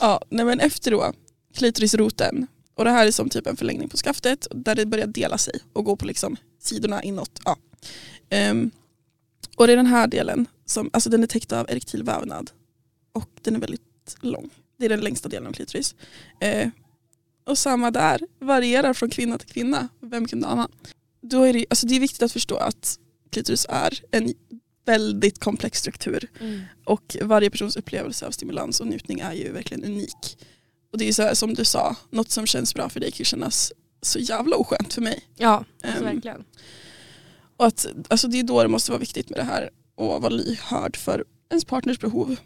Speaker 2: Ja, nej men efter då klitorisroten och det här är som typ en förlängning på skaftet där det börjar dela sig och gå på liksom sidorna inåt. Ja. Ehm, och det är den här delen som alltså den är täckt av erektil vävnad och den är väldigt lång. Det är den längsta delen av klitoris. Eh, och samma där, varierar från kvinna till kvinna. Vem kunde ana? Då är det, alltså det är viktigt att förstå att klitoris är en väldigt komplex struktur.
Speaker 1: Mm.
Speaker 2: Och varje persons upplevelse av stimulans och njutning är ju verkligen unik. Och det är så här, som du sa, något som känns bra för dig kan kännas så jävla oskönt för mig.
Speaker 1: Ja, alltså,
Speaker 2: Ehm,
Speaker 1: verkligen.
Speaker 2: och att, alltså det är då det måste vara viktigt med det här och vara lyhörd för ens partners behov.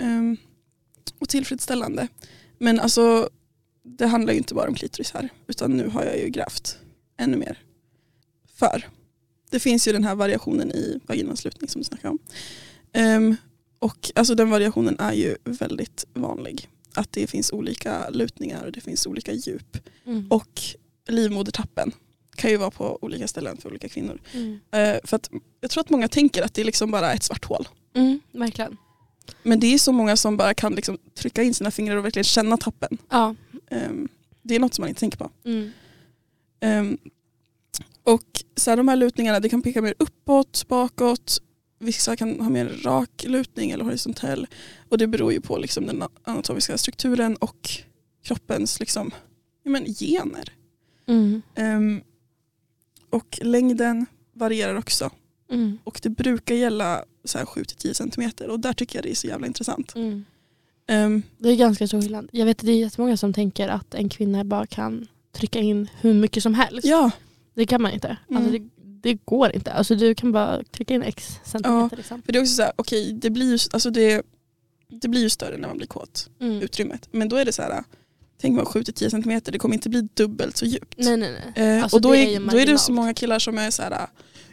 Speaker 2: Ehm, och tillfredsställande. Men alltså det handlar ju inte bara om klitoris här utan nu har jag ju grävt ännu mer. För det finns ju den här variationen i vaginanslutning som du snackade om. Ehm, och alltså den variationen är ju väldigt vanlig. Att det finns olika lutningar och det finns olika djup.
Speaker 1: Mm.
Speaker 2: Och livmodertappen kan ju vara på olika ställen för olika kvinnor.
Speaker 1: Mm.
Speaker 2: Eh, för att jag tror att många tänker att det är liksom bara ett svart hål.
Speaker 1: Mm, verkligen.
Speaker 2: Men det är så många som bara kan liksom trycka in sina fingrar och verkligen känna tappen.
Speaker 1: Ja.
Speaker 2: Ehm, det är något som man inte tänker på.
Speaker 1: Mm.
Speaker 2: Ehm, och så här, de här lutningarna det kan peka mer uppåt, bakåt. Vissa kan ha mer rak lutning eller horisontell. Och det beror ju på liksom den anatomiska strukturen och kroppens liksom, men, gener.
Speaker 1: Mm.
Speaker 2: Ehm, och längden varierar också.
Speaker 1: Mm.
Speaker 2: Och det brukar gälla så här 7-10 centimeter och där tycker jag det är så jävla intressant.
Speaker 1: Mm.
Speaker 2: Ehm,
Speaker 1: Det är ganska stor skillnad. Jag vet att det är jättemånga som tänker att en kvinna bara kan trycka in hur mycket som helst.
Speaker 2: ja,
Speaker 1: Det kan man inte.
Speaker 2: Mm.
Speaker 1: Alltså det, det går inte. Alltså du kan bara trycka in x centimeter. Liksom.
Speaker 2: för det är också så här, okej det blir ju, alltså det, det blir ju större när man blir kåt,
Speaker 1: Mm.
Speaker 2: utrymmet. Men då är det så här, tänk man 7-10 centimeter, det kommer inte bli dubbelt så djupt.
Speaker 1: Nej nej nej.
Speaker 2: Eh,
Speaker 1: Alltså,
Speaker 2: och då är,
Speaker 1: är
Speaker 2: då är det så många killar som är så här,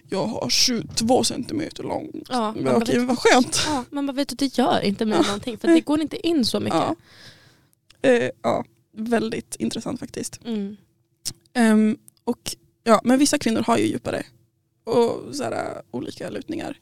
Speaker 2: jag har 22 centimeter lång.
Speaker 1: Ja,
Speaker 2: Men okej,
Speaker 1: vet,
Speaker 2: vad skönt.
Speaker 1: ja, man bara vet att det gör inte mig
Speaker 2: Ja.
Speaker 1: någonting. För det går inte in så mycket.
Speaker 2: Ja. Eh, ja, väldigt intressant faktiskt.
Speaker 1: Mm.
Speaker 2: Ehm, och, ja, men vissa kvinnor har ju djupare och så här, olika lutningar.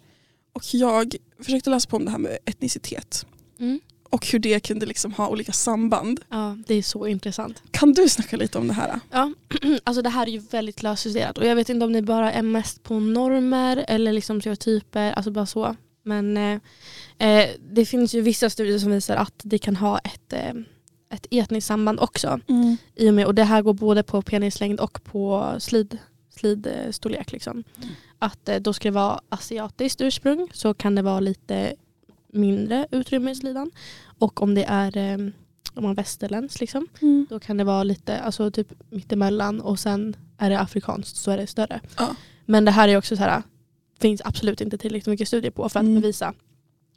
Speaker 2: Och jag försökte läsa på om det här med etnicitet
Speaker 1: Mm.
Speaker 2: och hur det kunde liksom ha olika samband.
Speaker 1: Ja, det är så intressant.
Speaker 2: Kan du snacka lite om det här?
Speaker 1: Ja, <clears throat> alltså det här är ju väldigt lösjusterat och jag vet inte om det bara är mest på normer eller liksom stereotyper, alltså bara så. Men eh, eh, det finns ju vissa studier som visar att det kan ha ett, eh, ett etniskt samband också. I och, med, och det här går både på penislängd och på slid, slidstorlek. Liksom.
Speaker 2: Mm.
Speaker 1: Att eh, då ska det vara asiatiskt ursprung så kan det vara lite mindre utrymme i slidan. Och om det är eh, om man västerländskt liksom,
Speaker 2: Mm.
Speaker 1: då kan det vara lite alltså typ mittemellan och sen är det afrikanskt så är det större.
Speaker 2: Ja.
Speaker 1: Men det här är också så här finns absolut inte tillräckligt mycket studier på för att
Speaker 2: Mm.
Speaker 1: bevisa.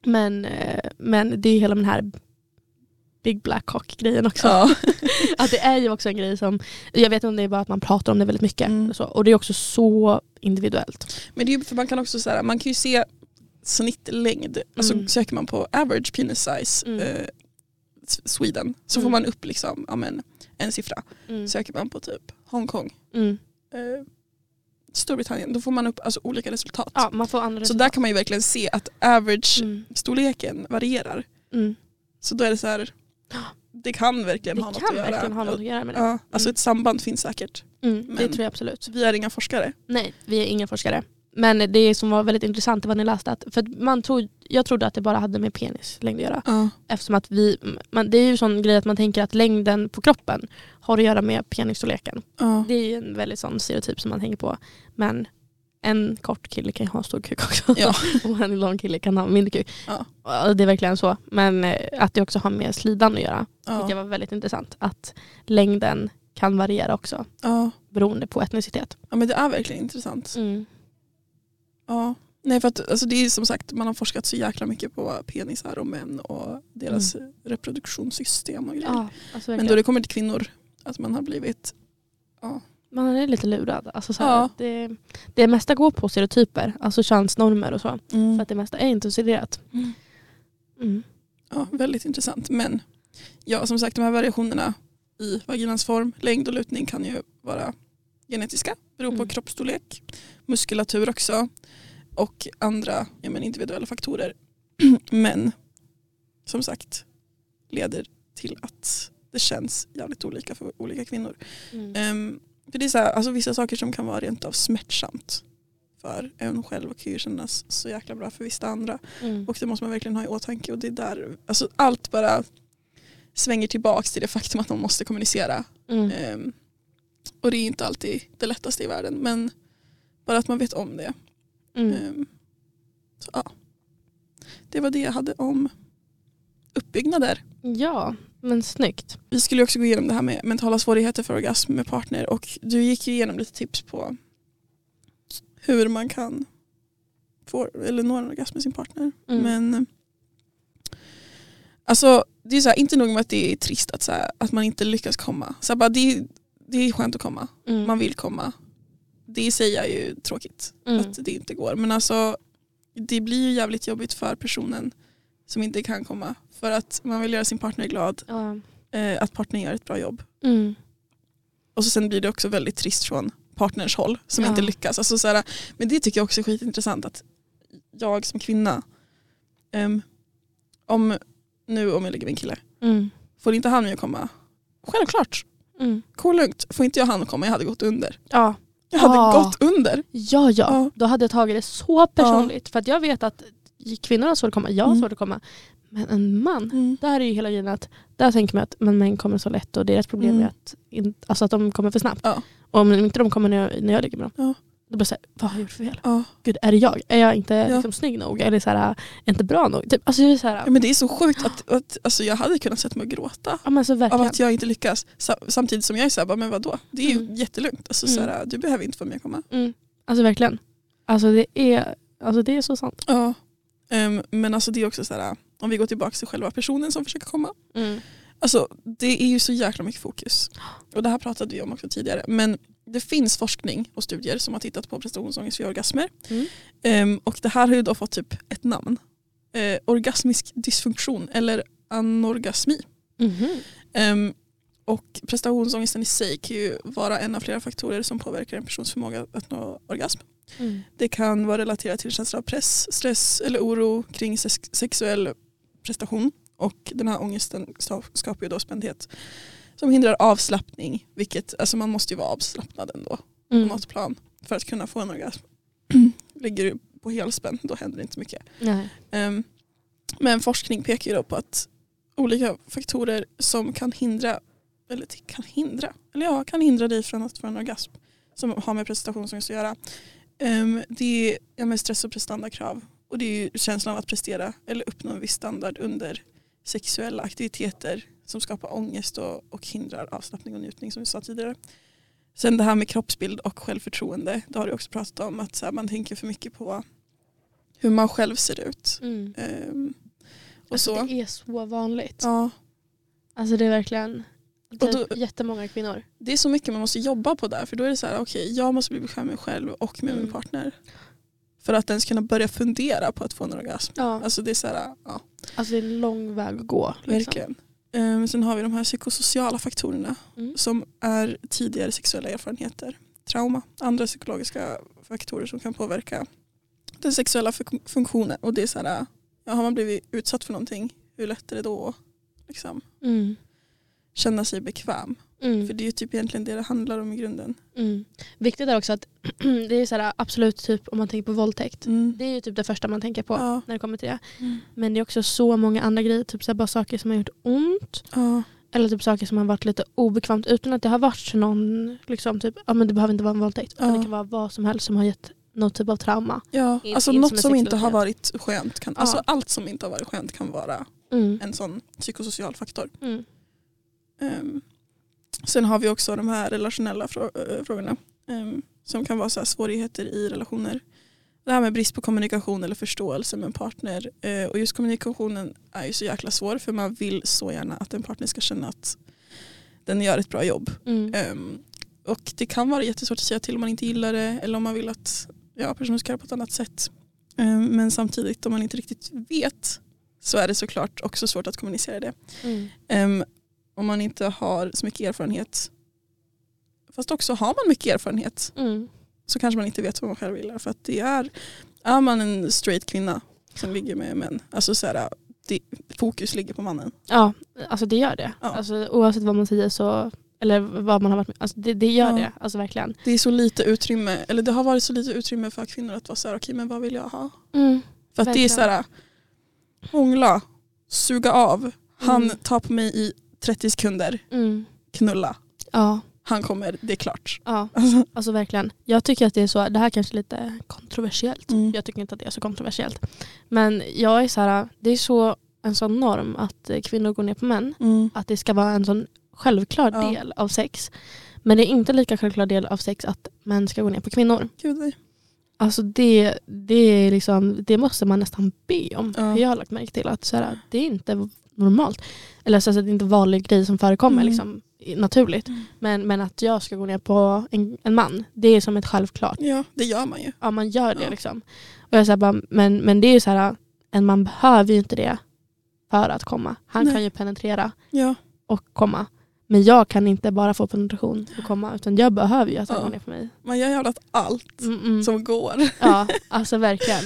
Speaker 1: Men, eh, men det är hela den här Big Black Cock grejen också.
Speaker 2: Ja. <laughs>
Speaker 1: Att det är ju också en grej som, jag vet inte om det är bara att man pratar om det väldigt mycket.
Speaker 2: Mm.
Speaker 1: Så, och det är också så individuellt.
Speaker 2: Men det är ju för man kan också så här, man kan ju se snittlängd, alltså
Speaker 1: Mm.
Speaker 2: söker man på average penis size
Speaker 1: Mm.
Speaker 2: eh, Sweden så
Speaker 1: Mm.
Speaker 2: får man upp liksom, ja, men, en siffra.
Speaker 1: Mm.
Speaker 2: Söker man på typ Hongkong,
Speaker 1: Mm.
Speaker 2: eh, Storbritannien, då får man upp alltså, olika resultat.
Speaker 1: Ja, man får andra
Speaker 2: så
Speaker 1: resultat.
Speaker 2: där kan man ju verkligen se att average-storleken
Speaker 1: Mm.
Speaker 2: varierar.
Speaker 1: Mm.
Speaker 2: Så då är det så här, det kan verkligen
Speaker 1: Det
Speaker 2: ha något
Speaker 1: kan
Speaker 2: att göra.
Speaker 1: verkligen ha något att göra med det.
Speaker 2: Ja, alltså
Speaker 1: Mm.
Speaker 2: ett samband finns säkert.
Speaker 1: Mm, det tror jag absolut.
Speaker 2: Vi är inga forskare.
Speaker 1: Nej, vi är inga forskare. Men det som var väldigt intressant var när ni läste att, för att man tro, jag trodde att det bara hade med penislängd att göra.
Speaker 2: Ja.
Speaker 1: Eftersom att vi, man, det är ju en sån grej att man tänker att längden på kroppen har att göra med penisstorleken.
Speaker 2: Ja.
Speaker 1: Det är ju en väldigt sån stereotyp som man tänker på. Men en kort kille kan ju ha en stor kuk också.
Speaker 2: Ja. <laughs>
Speaker 1: och en lång kille kan ha mindre kuk.
Speaker 2: Ja.
Speaker 1: Ja, Det är verkligen så. Men eh, att det också har med slidan att göra
Speaker 2: Ja.
Speaker 1: var väldigt intressant. Att längden kan variera också
Speaker 2: Ja.
Speaker 1: beroende på etnicitet.
Speaker 2: ja men det är verkligen intressant.
Speaker 1: Mm.
Speaker 2: Ja. Nej för att alltså det är som sagt man har forskat så jäkla mycket på penisar och män och deras reproduktionssystem och grejer.
Speaker 1: Ja, alltså
Speaker 2: men då det kommer till kvinnor, att man har blivit
Speaker 1: Man är lite lurad. Alltså så här,
Speaker 2: Ja.
Speaker 1: det, det mesta går på stereotyper, alltså könsnormer och så.
Speaker 2: mm.
Speaker 1: För att det mesta är inte studerat.
Speaker 2: Mm.
Speaker 1: Mm.
Speaker 2: ja, väldigt intressant. Men ja, som sagt de här variationerna i vaginans form, längd och lutning kan ju vara genetiska, beror på
Speaker 1: Mm.
Speaker 2: kroppsstorlek, muskulatur också och andra ja, men individuella faktorer. <clears throat> men som sagt leder till att det känns jävligt olika för olika kvinnor.
Speaker 1: Mm.
Speaker 2: För det är så här, alltså vissa saker som kan vara rent av smärtsamt för en själv och kan ju kännas så jäkla bra för vissa andra.
Speaker 1: Mm.
Speaker 2: Och det måste man verkligen ha i åtanke och det är där, alltså allt bara svänger tillbaks till det faktum att man måste kommunicera.
Speaker 1: Mm.
Speaker 2: Ehm, och det är inte alltid det lättaste i världen men bara att man vet om det.
Speaker 1: Mm.
Speaker 2: Ehm, så, ja. Det var det jag hade om uppbyggnader.
Speaker 1: Ja, men snyggt.
Speaker 2: Vi skulle också gå igenom det här med mentala svårigheter för orgasm med partner och du gick ju igenom lite tips på hur man kan få, eller nå en orgasm med sin partner.
Speaker 1: Mm.
Speaker 2: Men alltså, det är så här, inte nog med att det är trist att, så här, att man inte lyckas komma. Så här, bara, det, är, det är skönt att komma,
Speaker 1: Mm.
Speaker 2: man vill komma. Det sig är ju tråkigt
Speaker 1: Mm.
Speaker 2: att det inte går. Men alltså, det blir ju jävligt jobbigt för personen som inte kan komma. För att man vill göra sin partner glad,
Speaker 1: Ja.
Speaker 2: eh, att partnern gör ett bra jobb.
Speaker 1: Mm.
Speaker 2: Och så sen blir det också väldigt trist från partners håll som
Speaker 1: Ja.
Speaker 2: inte lyckas. Alltså, så här, men det tycker jag också är skitintressant att jag som kvinna, ehm, om nu om jag ligger med en kille,
Speaker 1: Mm.
Speaker 2: får inte han med att komma? Självklart,
Speaker 1: Mm.
Speaker 2: cool lugnt. Får inte jag han att komma, jag hade gått under.
Speaker 1: Ja.
Speaker 2: Jag hade
Speaker 1: Ja.
Speaker 2: gått under.
Speaker 1: Ja, ja,
Speaker 2: Ja.
Speaker 1: då hade jag tagit det så personligt. För att jag vet att kvinnor har svårt att komma, jag har
Speaker 2: Mm.
Speaker 1: svårt att komma. Men en man, där är ju hela grejen att där tänker man att men män kommer så lätt och deras problem
Speaker 2: Mm.
Speaker 1: är att, in, alltså att de kommer för snabbt.
Speaker 2: Ja.
Speaker 1: Och om inte de kommer när jag, när jag ligger med dem,
Speaker 2: Ja.
Speaker 1: då blir jag såhär, vad har jag gjort för fel?
Speaker 2: Ja.
Speaker 1: Gud, är det jag? Är jag inte
Speaker 2: Ja.
Speaker 1: liksom, snygg nog? Eller så här, är inte bra nog? Typ, alltså, det är så här,
Speaker 2: Ja, men det är så sjukt att, att alltså, jag hade kunnat sätta mig och gråta
Speaker 1: ja, men så
Speaker 2: av att jag inte lyckas. Sa- Samtidigt som jag är såhär, men vadå? Det är ju
Speaker 1: Mm.
Speaker 2: jättelugnt. Alltså,
Speaker 1: Mm.
Speaker 2: såhär, du behöver inte få med att komma.
Speaker 1: Mm. Alltså verkligen. Alltså det är, alltså, det är så sant.
Speaker 2: Ja. Ehm, men alltså det är också så här, om vi går tillbaka till själva personen som försöker komma. Alltså det är ju så jäkla mycket fokus. Och det här pratade vi om också tidigare. Men det finns forskning och studier som har tittat på prestationsångest vid orgasmer.
Speaker 1: Mm.
Speaker 2: Ehm, och det här har ju då fått typ ett namn. Eh, orgasmisk dysfunktion eller anorgasmi.
Speaker 1: Mhm.
Speaker 2: Ehm, och prestationsångesten i sig kan ju vara en av flera faktorer som påverkar en persons förmåga att nå orgasm.
Speaker 1: Mm.
Speaker 2: Det kan vara relaterat till känsla av press, stress eller oro kring sex sexuell prestation. Och den här ångesten skapar ju då spändhet som hindrar avslappning. Vilket, alltså man måste ju vara avslappnad ändå på
Speaker 1: Mm.
Speaker 2: något plan för att kunna få en orgasm. <clears throat> Ligger du på helspänn då händer det inte mycket.
Speaker 1: Nej.
Speaker 2: Ehm, men forskning pekar ju då på att olika faktorer som kan hindra, eller kan hindra, eller ja, kan hindra dig från att få en orgasm som har med prestationsångest att göra. Ehm, det är ja, med stress och prestandakrav och det är känslan av att prestera eller uppnå en viss standard under sexuella aktiviteter som skapar ångest och, och hindrar avslappning och njutning som vi sa tidigare. Sen det här med kroppsbild och självförtroende, det har du också pratat om att så här, man tänker för mycket på hur man själv ser ut.
Speaker 1: Mm.
Speaker 2: Ehm, och
Speaker 1: Alltså,
Speaker 2: så.
Speaker 1: det är så vanligt.
Speaker 2: Ja,
Speaker 1: Alltså det är verkligen
Speaker 2: Och då-
Speaker 1: jättemånga kvinnor.
Speaker 2: det är så mycket man måste jobba på där för då är det så här, okej jag måste bli bekväm med mig själv och med min
Speaker 1: Mm.
Speaker 2: partner. För att ens kunna börja fundera på att få en orgasm.
Speaker 1: Ja.
Speaker 2: Alltså det är så här, ja
Speaker 1: Alltså det är en lång väg att gå. Liksom.
Speaker 2: verkligen. Um, sen har vi de här psykosociala faktorerna
Speaker 1: Mm.
Speaker 2: som är tidigare sexuella erfarenheter, trauma, andra psykologiska faktorer som kan påverka den sexuella fun- funktionen. Och det är så här, ja, har man blivit utsatt för någonting, hur lätt är det då liksom,
Speaker 1: Mm.
Speaker 2: Känna sig bekväm?
Speaker 1: Mm.
Speaker 2: För det är ju typ egentligen det det handlar om i grunden.
Speaker 1: Mm. Viktigt är också att <clears throat> det är så här, absolut typ om man tänker på våldtäkt.
Speaker 2: Mm.
Speaker 1: Det är ju typ det första man tänker på
Speaker 2: Ja.
Speaker 1: när det kommer till det.
Speaker 2: Mm.
Speaker 1: Men det är också så många andra grejer, typ så här, bara saker som har gjort ont.
Speaker 2: Ja.
Speaker 1: Eller typ saker som har varit lite obekvämt utan att det har varit någon, liksom, typ, ja men det behöver inte vara en våldtäkt.
Speaker 2: Ja.
Speaker 1: Det kan vara vad som helst som har gett något typ av trauma.
Speaker 2: Ja,
Speaker 1: In-
Speaker 2: alltså
Speaker 1: in
Speaker 2: något
Speaker 1: som
Speaker 2: som inte har varit skönt. Kan,
Speaker 1: Ja.
Speaker 2: Alltså allt som inte har varit skönt kan vara
Speaker 1: Mm.
Speaker 2: en sån psykosocial faktor. Ehm, sen har vi också de här relationella eh, frågorna ehm, som kan vara så svårigheter i relationer. Det här med brist på kommunikation eller förståelse med en partner. Eh, och just kommunikationen är ju så jäkla svår för man vill så gärna att en partner ska känna att den gör ett bra jobb.
Speaker 1: Mm.
Speaker 2: Ehm, och det kan vara jättesvårt att säga till om man inte gillar det eller om man vill att ja, personen ska göra på ett annat sätt. Men samtidigt om man inte riktigt vet så är det såklart också svårt att kommunicera det.
Speaker 1: Mm.
Speaker 2: Om man inte har så mycket erfarenhet. Fast också har man mycket erfarenhet
Speaker 1: Mm.
Speaker 2: så kanske man inte vet vad man själv vill. För att det är, är man en straight kvinna som ligger med män, alltså så här, det, fokus ligger på mannen.
Speaker 1: Ja, alltså det gör det.
Speaker 2: Ja.
Speaker 1: Alltså, oavsett vad man säger så, eller vad man har varit med alltså det, det gör
Speaker 2: Ja.
Speaker 1: det. Alltså verkligen.
Speaker 2: Det är så lite utrymme, eller det har varit så lite utrymme för kvinnor att vara så här, okej men vad vill jag ha?
Speaker 1: Mm.
Speaker 2: För att det är
Speaker 1: Verkligen.
Speaker 2: så här, hångla, suga av, han
Speaker 1: Mm.
Speaker 2: tar på mig i 30 sekunder,
Speaker 1: Mm.
Speaker 2: knulla,
Speaker 1: Ja.
Speaker 2: han kommer, det är klart.
Speaker 1: Ja,
Speaker 2: Alltså, <laughs>
Speaker 1: alltså verkligen. Jag tycker att det är så, det här kanske är lite kontroversiellt.
Speaker 2: Mm.
Speaker 1: Jag tycker inte att det är så kontroversiellt. Men jag är så här, det är så en sån norm att kvinnor går ner på män.
Speaker 2: mm.
Speaker 1: Att det ska vara en sån självklar
Speaker 2: Ja.
Speaker 1: del av sex. Men det är inte lika självklar del av sex att män ska gå ner på kvinnor.
Speaker 2: Gud, nej.
Speaker 1: Alltså det, det, är liksom, det måste man nästan be om.
Speaker 2: Ja.
Speaker 1: Jag har lagt märke till att så här, det är inte normalt. Eller så att det är inte en vanlig grej som förekommer
Speaker 2: Mm.
Speaker 1: liksom, naturligt.
Speaker 2: Mm.
Speaker 1: Men, men att jag ska gå ner på en, en man, det är som ett självklart.
Speaker 2: Ja, det gör man ju.
Speaker 1: Ja, man gör det
Speaker 2: Ja.
Speaker 1: liksom. Och jag bara, men, men det är ju så här, en man behöver ju inte det för att komma. Han
Speaker 2: Nej.
Speaker 1: kan ju penetrera
Speaker 2: Ja.
Speaker 1: och komma. Men jag kan inte bara få penetration och komma utan jag behöver ju att han
Speaker 2: Ja.
Speaker 1: går ner på mig.
Speaker 2: Man gör jävlat allt
Speaker 1: Mm, mm.
Speaker 2: som går.
Speaker 1: Ja, <laughs> alltså verkligen.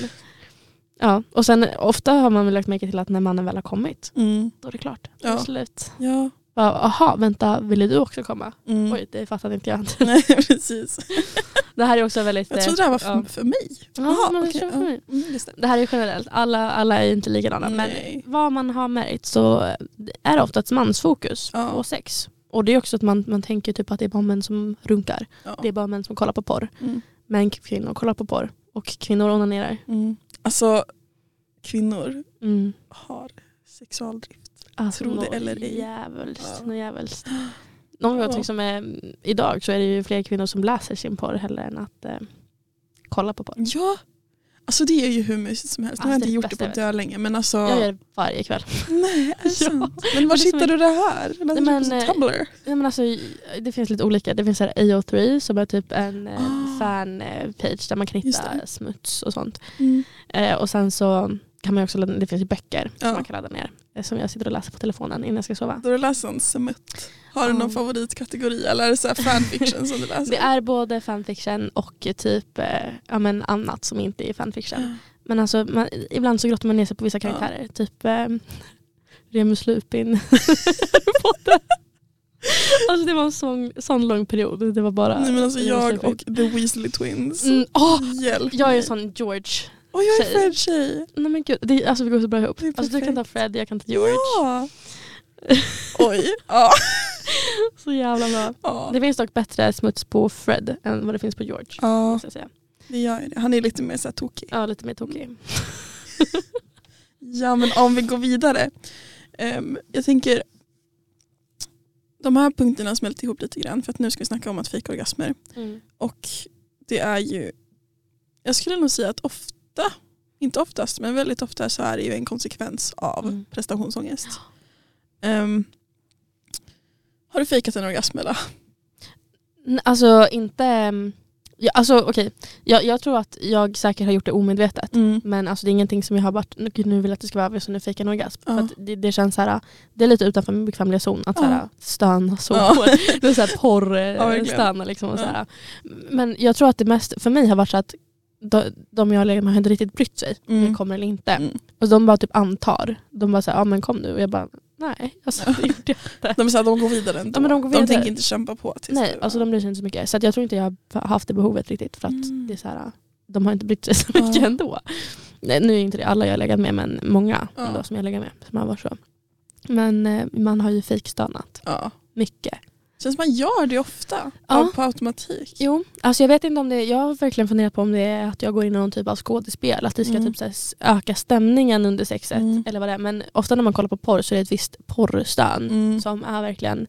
Speaker 1: Ja, och sen ofta har man väl lagt märke till att när mannen väl har kommit,
Speaker 2: Mm.
Speaker 1: då är det klart. Då är det
Speaker 2: Ja.
Speaker 1: slut.
Speaker 2: Ja.
Speaker 1: Bara, Aha, vänta, ville du också komma?
Speaker 2: Mm.
Speaker 1: Oj, det fattade inte jag. <laughs>
Speaker 2: Nej, precis. <laughs>
Speaker 1: Det här är också väldigt...
Speaker 2: Jag trodde det här var för,
Speaker 1: ja.
Speaker 2: för mig.
Speaker 1: Ja,
Speaker 2: Jaha,
Speaker 1: men det
Speaker 2: okej,
Speaker 1: tror jag
Speaker 2: ja.
Speaker 1: för mig.
Speaker 2: Mm, det.
Speaker 1: Det här är generellt, alla, alla är inte likadana.
Speaker 2: Nej.
Speaker 1: Men vad man har märkt så är det ofta ett mansfokus
Speaker 2: Ja.
Speaker 1: på sex. Och det är också att man, man tänker typ att det är bara män som runkar.
Speaker 2: Ja.
Speaker 1: Det är bara män som kollar på porr.
Speaker 2: Mm.
Speaker 1: Men kvinnor kollar på porr. Och kvinnor onanerar.
Speaker 2: Mm. Alltså kvinnor
Speaker 1: Mm.
Speaker 2: har sexualdrift.
Speaker 1: Alltså,
Speaker 2: Tro det eller ej.
Speaker 1: Jävulst,
Speaker 2: Ja.
Speaker 1: jävulst. <gasps> Något
Speaker 2: Ja.
Speaker 1: som är, idag så är det ju fler kvinnor som läser sin porr hellre än att eh, kolla på porr.
Speaker 2: Ja, alltså det är ju hur mysigt som helst. Nu har jag
Speaker 1: Alltså,
Speaker 2: inte
Speaker 1: det
Speaker 2: gjort det på
Speaker 1: jag vet.
Speaker 2: länge men alltså.
Speaker 1: Jag gör det varje kväll. <laughs>
Speaker 2: Nej, är det <laughs>
Speaker 1: Ja.
Speaker 2: sant? Men var hittar du det här? Läser
Speaker 1: men,
Speaker 2: du på
Speaker 1: eh,
Speaker 2: Tumblr?
Speaker 1: Ja, men alltså, det finns lite olika. Det finns här AO3 som är typ en eh,
Speaker 2: Ah.
Speaker 1: fan-page där man kan hitta smuts och sånt.
Speaker 2: Mm.
Speaker 1: Eh, och sen så kan man också det finns ju böcker
Speaker 2: Ja.
Speaker 1: som man kan ladda ner. Eh, som jag sitter och läser på telefonen innan jag ska sova.
Speaker 2: Då du läst en smutt. Har du
Speaker 1: Ja.
Speaker 2: någon favoritkategori eller är det så fanfiction som du läser? <laughs>
Speaker 1: Det är både fanfiction och typ eh, ja, men annat som inte är fanfiction. Men alltså, man, ibland så grottar man ner sig på vissa
Speaker 2: Ja.
Speaker 1: karaktärer. Typ eh, Remus Lupin. <laughs> Alltså det var en sån, sån lång period. Det var bara
Speaker 2: Nej, men alltså jag och The Weasley Twins.
Speaker 1: Mm, åh,
Speaker 2: Hjälp
Speaker 1: jag är en sån George.
Speaker 2: Och jag är
Speaker 1: tjej.
Speaker 2: Fred tjej.
Speaker 1: Nej men gud, det, alltså vi går så bra ihop. Alltså, du kan ta. Fred, jag kan ta George.
Speaker 2: Ja. <laughs> Oj. Ja. <laughs>
Speaker 1: Så jävla bra.
Speaker 2: Ja.
Speaker 1: Det finns dock bättre smuts på Fred än vad det finns på George.
Speaker 2: ja,
Speaker 1: Måste jag säga.
Speaker 2: det gör ju det. Han är lite mer så här tokig.
Speaker 1: Ja, lite mer tokig.
Speaker 2: Ja men om vi går vidare. Ehm, jag tänker de här punkterna smälter ihop lite grann för att nu ska vi snacka om att fejka orgasmer.
Speaker 1: Mm.
Speaker 2: Och det är ju, jag skulle nog säga att ofta, inte oftast men väldigt ofta så är det ju en konsekvens av
Speaker 1: Mm.
Speaker 2: prestationsångest. Ehm, har du fejkat en orgasm eller?
Speaker 1: Alltså inte, mm, Ja, alltså okej, jag, jag tror att jag säkert har gjort det omedvetet.
Speaker 2: Mm.
Speaker 1: Men alltså, det är ingenting som jag har varit, nu vill jag att det ska vara över så nu fick jag en orgasm.
Speaker 2: Ja.
Speaker 1: Det, det känns så här, det är lite utanför min bekvämliga zon att
Speaker 2: Ja.
Speaker 1: stöna så
Speaker 2: Ja.
Speaker 1: hårt. Det är porrstöna
Speaker 2: verkligen.
Speaker 1: liksom. Och. Men jag tror att det mest för mig har varit så att de, de jag har legat med har inte riktigt brytt sig om
Speaker 2: Mm.
Speaker 1: jag kommer eller inte.
Speaker 2: Mm.
Speaker 1: Och de bara typ antar. De bara säger ja men kom nu. Och jag bara nej, alltså, det gjorde jag inte.
Speaker 2: De, är så här, de går vidare ändå.
Speaker 1: Ja, men de går vidare.
Speaker 2: tänker inte kämpa på. Tills
Speaker 1: Nej, alltså de bryr sig inte så mycket. Så jag tror inte jag har haft det behovet riktigt. För att
Speaker 2: Mm.
Speaker 1: det är så här, de har inte brytt sig så
Speaker 2: Ja.
Speaker 1: mycket ändå. Nej, nu är inte det alla jag har legat med men många
Speaker 2: Ja.
Speaker 1: ändå som jag lägger med som har varit så. Men eh, man har ju fejkstönat
Speaker 2: Ja.
Speaker 1: mycket.
Speaker 2: Känns som man gör det ofta.
Speaker 1: Ja.
Speaker 2: Av, på automatik.
Speaker 1: Jo, alltså jag vet inte om det, jag har verkligen funderat på om det är att jag går in i någon typ av skådespel. Att det ska
Speaker 2: Mm.
Speaker 1: typ här öka stämningen under sexet.
Speaker 2: Mm.
Speaker 1: Eller vad det är. Men ofta när man kollar på porr så är det ett visst porrstön
Speaker 2: Mm.
Speaker 1: som är verkligen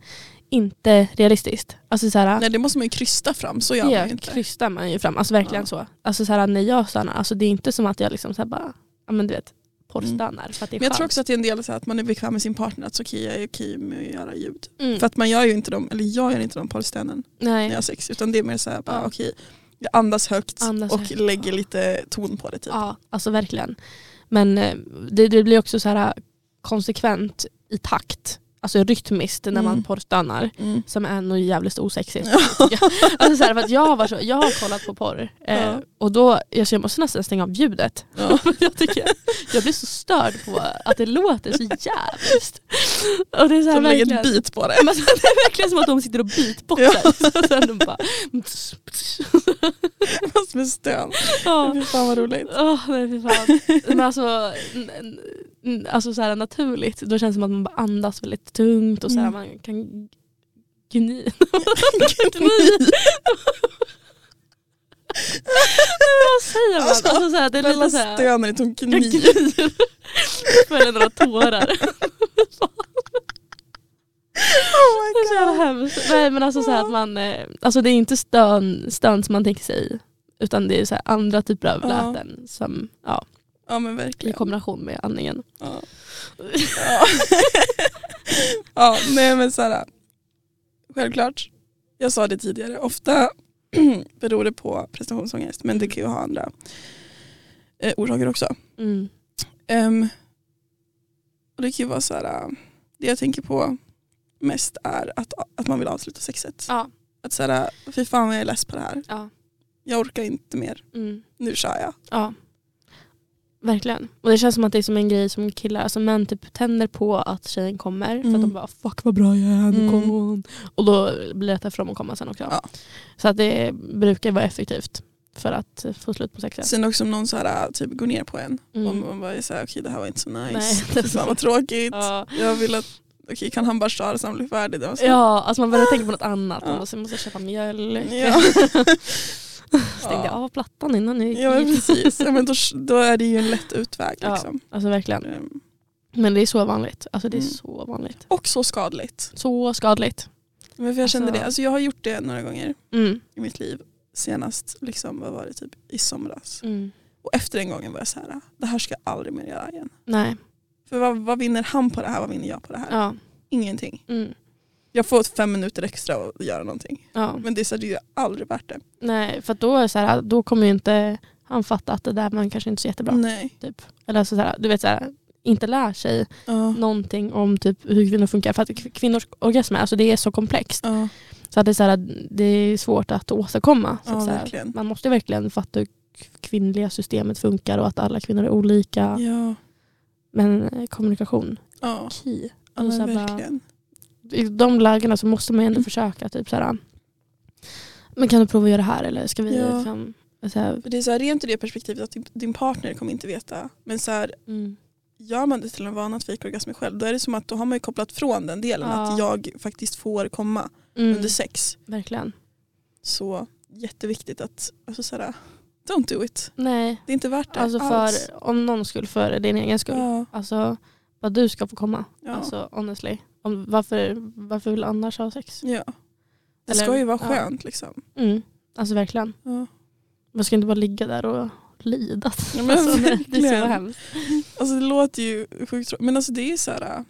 Speaker 1: inte realistiskt. Alltså så här,
Speaker 2: Nej det måste man ju krysta fram, så gör man ju inte.
Speaker 1: krystar man ju fram. Alltså verkligen
Speaker 2: Ja.
Speaker 1: så. Alltså så här, när jag stönar, alltså det är inte som att jag liksom så bara, ja men du vet, porrstönar. För att det är
Speaker 2: Men jag tror också att det är en del så att man är bekväm med sin partner, att så okej jag är okej med att göra ljud.
Speaker 1: Mm.
Speaker 2: För att man gör ju inte dem, eller jag gör inte de porrstenen när jag har sex. Utan det är mer så här, bara,
Speaker 1: Ja.
Speaker 2: okej jag andas högt
Speaker 1: Andas
Speaker 2: och
Speaker 1: högt.
Speaker 2: lägger lite ton på det. Typ.
Speaker 1: Ja, alltså verkligen. Men eh, det, det blir också så här konsekvent i takt. Alltså rytmiskt när man
Speaker 2: Mm.
Speaker 1: porrstönar.
Speaker 2: Mm.
Speaker 1: Som är nog jävligt osexigt.
Speaker 2: Ja. <laughs>
Speaker 1: Alltså så här, för att jag, har varit så, jag har kollat på porr eh,
Speaker 2: Ja.
Speaker 1: och då, jag, så jag måste nästan stänga av ljudet.
Speaker 2: Ja. <laughs>
Speaker 1: jag, tycker, jag blir så störd på att det låter så jävligt. Och det är så här,
Speaker 2: Som lägger ett bit på det.
Speaker 1: Men det är verkligen som att de sitter och beatboxar. <laughs> Så sen de bara...
Speaker 2: Fast med stön.
Speaker 1: Ja.
Speaker 2: Fy fan vad roligt.
Speaker 1: Åh nej fy fan. Men alltså, alltså så här naturligt, då känns det som att man bara andas väldigt tungt och så här,
Speaker 2: Mm.
Speaker 1: man kan gny. gny. <laughs> Vad säger man?
Speaker 2: Alltså,
Speaker 1: Alltså, så här, det är lite
Speaker 2: Bella
Speaker 1: så här,
Speaker 2: stönar i
Speaker 1: jag
Speaker 2: kniv.
Speaker 1: gnyr. Följer några tårar. <laughs>
Speaker 2: Oh my
Speaker 1: Det är så
Speaker 2: God.
Speaker 1: hemskt. Nej men alltså så här att man, eh, alltså det är inte stön, stön som man tänker sig. Utan det är så andra typer av
Speaker 2: Ja.
Speaker 1: läten som, ja,
Speaker 2: Ja men
Speaker 1: i
Speaker 2: verkligen.
Speaker 1: kombination med andningen.
Speaker 2: Ja. <laughs> Ja. <laughs> ja, nej men såhär. Självklart, jag sa det tidigare, ofta <clears throat> beror det på prestationsångest men det kan ju ha andra eh, orsaker också.
Speaker 1: Mm.
Speaker 2: Ehm, och det kan ju vara så här, det jag tänker på mest är att, att man vill avsluta sexet.
Speaker 1: Ja.
Speaker 2: Att så här, fy fan vad jag är less på det här.
Speaker 1: Ja.
Speaker 2: Jag orkar inte mer,
Speaker 1: Mm.
Speaker 2: nu kör jag.
Speaker 1: Ja. Verkligen. Och det känns som att det är som en grej som killar, alltså män typ tänder på att tjejen kommer för
Speaker 2: Mm.
Speaker 1: att de bara fuck vad bra jag är, nu
Speaker 2: Mm.
Speaker 1: kommer hon. Och då blir det lättare för dem att komma sen också.
Speaker 2: Ja.
Speaker 1: Så att det brukar vara effektivt för att få slut på sexet.
Speaker 2: Sen också om någon så här, typ går ner på en
Speaker 1: Mm.
Speaker 2: och man bara okej det här var inte så nice. <laughs>
Speaker 1: Nej,
Speaker 2: Fy fan vad tråkigt.
Speaker 1: Ja.
Speaker 2: Jag vill att, okej kan han bara köra så han blir färdig? Det var så.
Speaker 1: Ja, alltså man börjar tänka på något annat.
Speaker 2: Ja.
Speaker 1: Man måste, måste köpa mjölk.
Speaker 2: Ja. <laughs> <laughs> <laughs>
Speaker 1: Stängde av plattan innan ni
Speaker 2: Ja men
Speaker 1: gick.
Speaker 2: precis, ja, men då, <laughs> då är det ju en lätt utväg.
Speaker 1: Ja.
Speaker 2: Liksom.
Speaker 1: Alltså verkligen.
Speaker 2: Ehm,
Speaker 1: Men det är så vanligt. Alltså det är
Speaker 2: Mm.
Speaker 1: så vanligt.
Speaker 2: Och så skadligt.
Speaker 1: Så skadligt.
Speaker 2: Men för jag kände
Speaker 1: Alltså-
Speaker 2: det, alltså jag har gjort det några gånger
Speaker 1: Mm.
Speaker 2: i mitt liv. Senast, liksom, vad var det, typ i somras.
Speaker 1: Mm.
Speaker 2: Och efter den gången var jag så här, det här ska jag aldrig mer göra igen.
Speaker 1: Nej.
Speaker 2: För vad, vad vinner han på det här, vad vinner jag på det här?
Speaker 1: Ja.
Speaker 2: Ingenting. Jag får fem minuter extra att göra någonting.
Speaker 1: ja.
Speaker 2: Men det är, så här, det är aldrig värt det.
Speaker 1: Nej, för då, är så här, då kommer ju inte han fatta att det där var kanske inte så jättebra.
Speaker 2: Nej.
Speaker 1: Typ. Eller alltså så här, du vet så här, inte lär sig
Speaker 2: Ja.
Speaker 1: någonting om typ hur kvinnor funkar. För att kvinnors orgasmer, alltså det är så komplext.
Speaker 2: Ja,
Speaker 1: Så att det, är så här, det är svårt att åstadkomma. Så
Speaker 2: ja
Speaker 1: att så här,
Speaker 2: verkligen.
Speaker 1: man måste verkligen fatta hur kvinnliga systemet funkar och att alla kvinnor är olika.
Speaker 2: Ja,
Speaker 1: Men eh, kommunikation,
Speaker 2: ja.
Speaker 1: key.
Speaker 2: ja
Speaker 1: Alltså,
Speaker 2: men
Speaker 1: så här, bara-
Speaker 2: verkligen.
Speaker 1: I de lägena så måste man ju ändå
Speaker 2: Mm.
Speaker 1: försöka. Typ, så här, men kan du prova att göra det här eller ska vi...
Speaker 2: Ja.
Speaker 1: Liksom, så här,
Speaker 2: För det är så här, rent i det perspektivet att din, din partner kommer inte veta. Men så här,
Speaker 1: mm,
Speaker 2: gör man det till en vana att fejkorgasm själv då är det som att då har man ju kopplat från den delen
Speaker 1: Ja.
Speaker 2: att jag faktiskt får komma
Speaker 1: mm,
Speaker 2: under sex.
Speaker 1: verkligen.
Speaker 2: Så jätteviktigt att, alltså så här, don't do it.
Speaker 1: Nej,
Speaker 2: Det är inte värt det
Speaker 1: alltså
Speaker 2: alls.
Speaker 1: för, om någon skull för din egen skull.
Speaker 2: Ja,
Speaker 1: Alltså vad du ska få komma.
Speaker 2: ja,
Speaker 1: Alltså honestly. Om, varför, varför vill annars ha sex?
Speaker 2: ja. Det
Speaker 1: Eller-
Speaker 2: ska ju vara
Speaker 1: ja.
Speaker 2: skönt liksom.
Speaker 1: Mm. Alltså verkligen.
Speaker 2: Ja.
Speaker 1: Man ska inte bara ligga där och lida. <laughs>
Speaker 2: Ja, men
Speaker 1: alltså, det är så hemskt.
Speaker 2: Alltså det låter ju sjukt men alltså det är så här,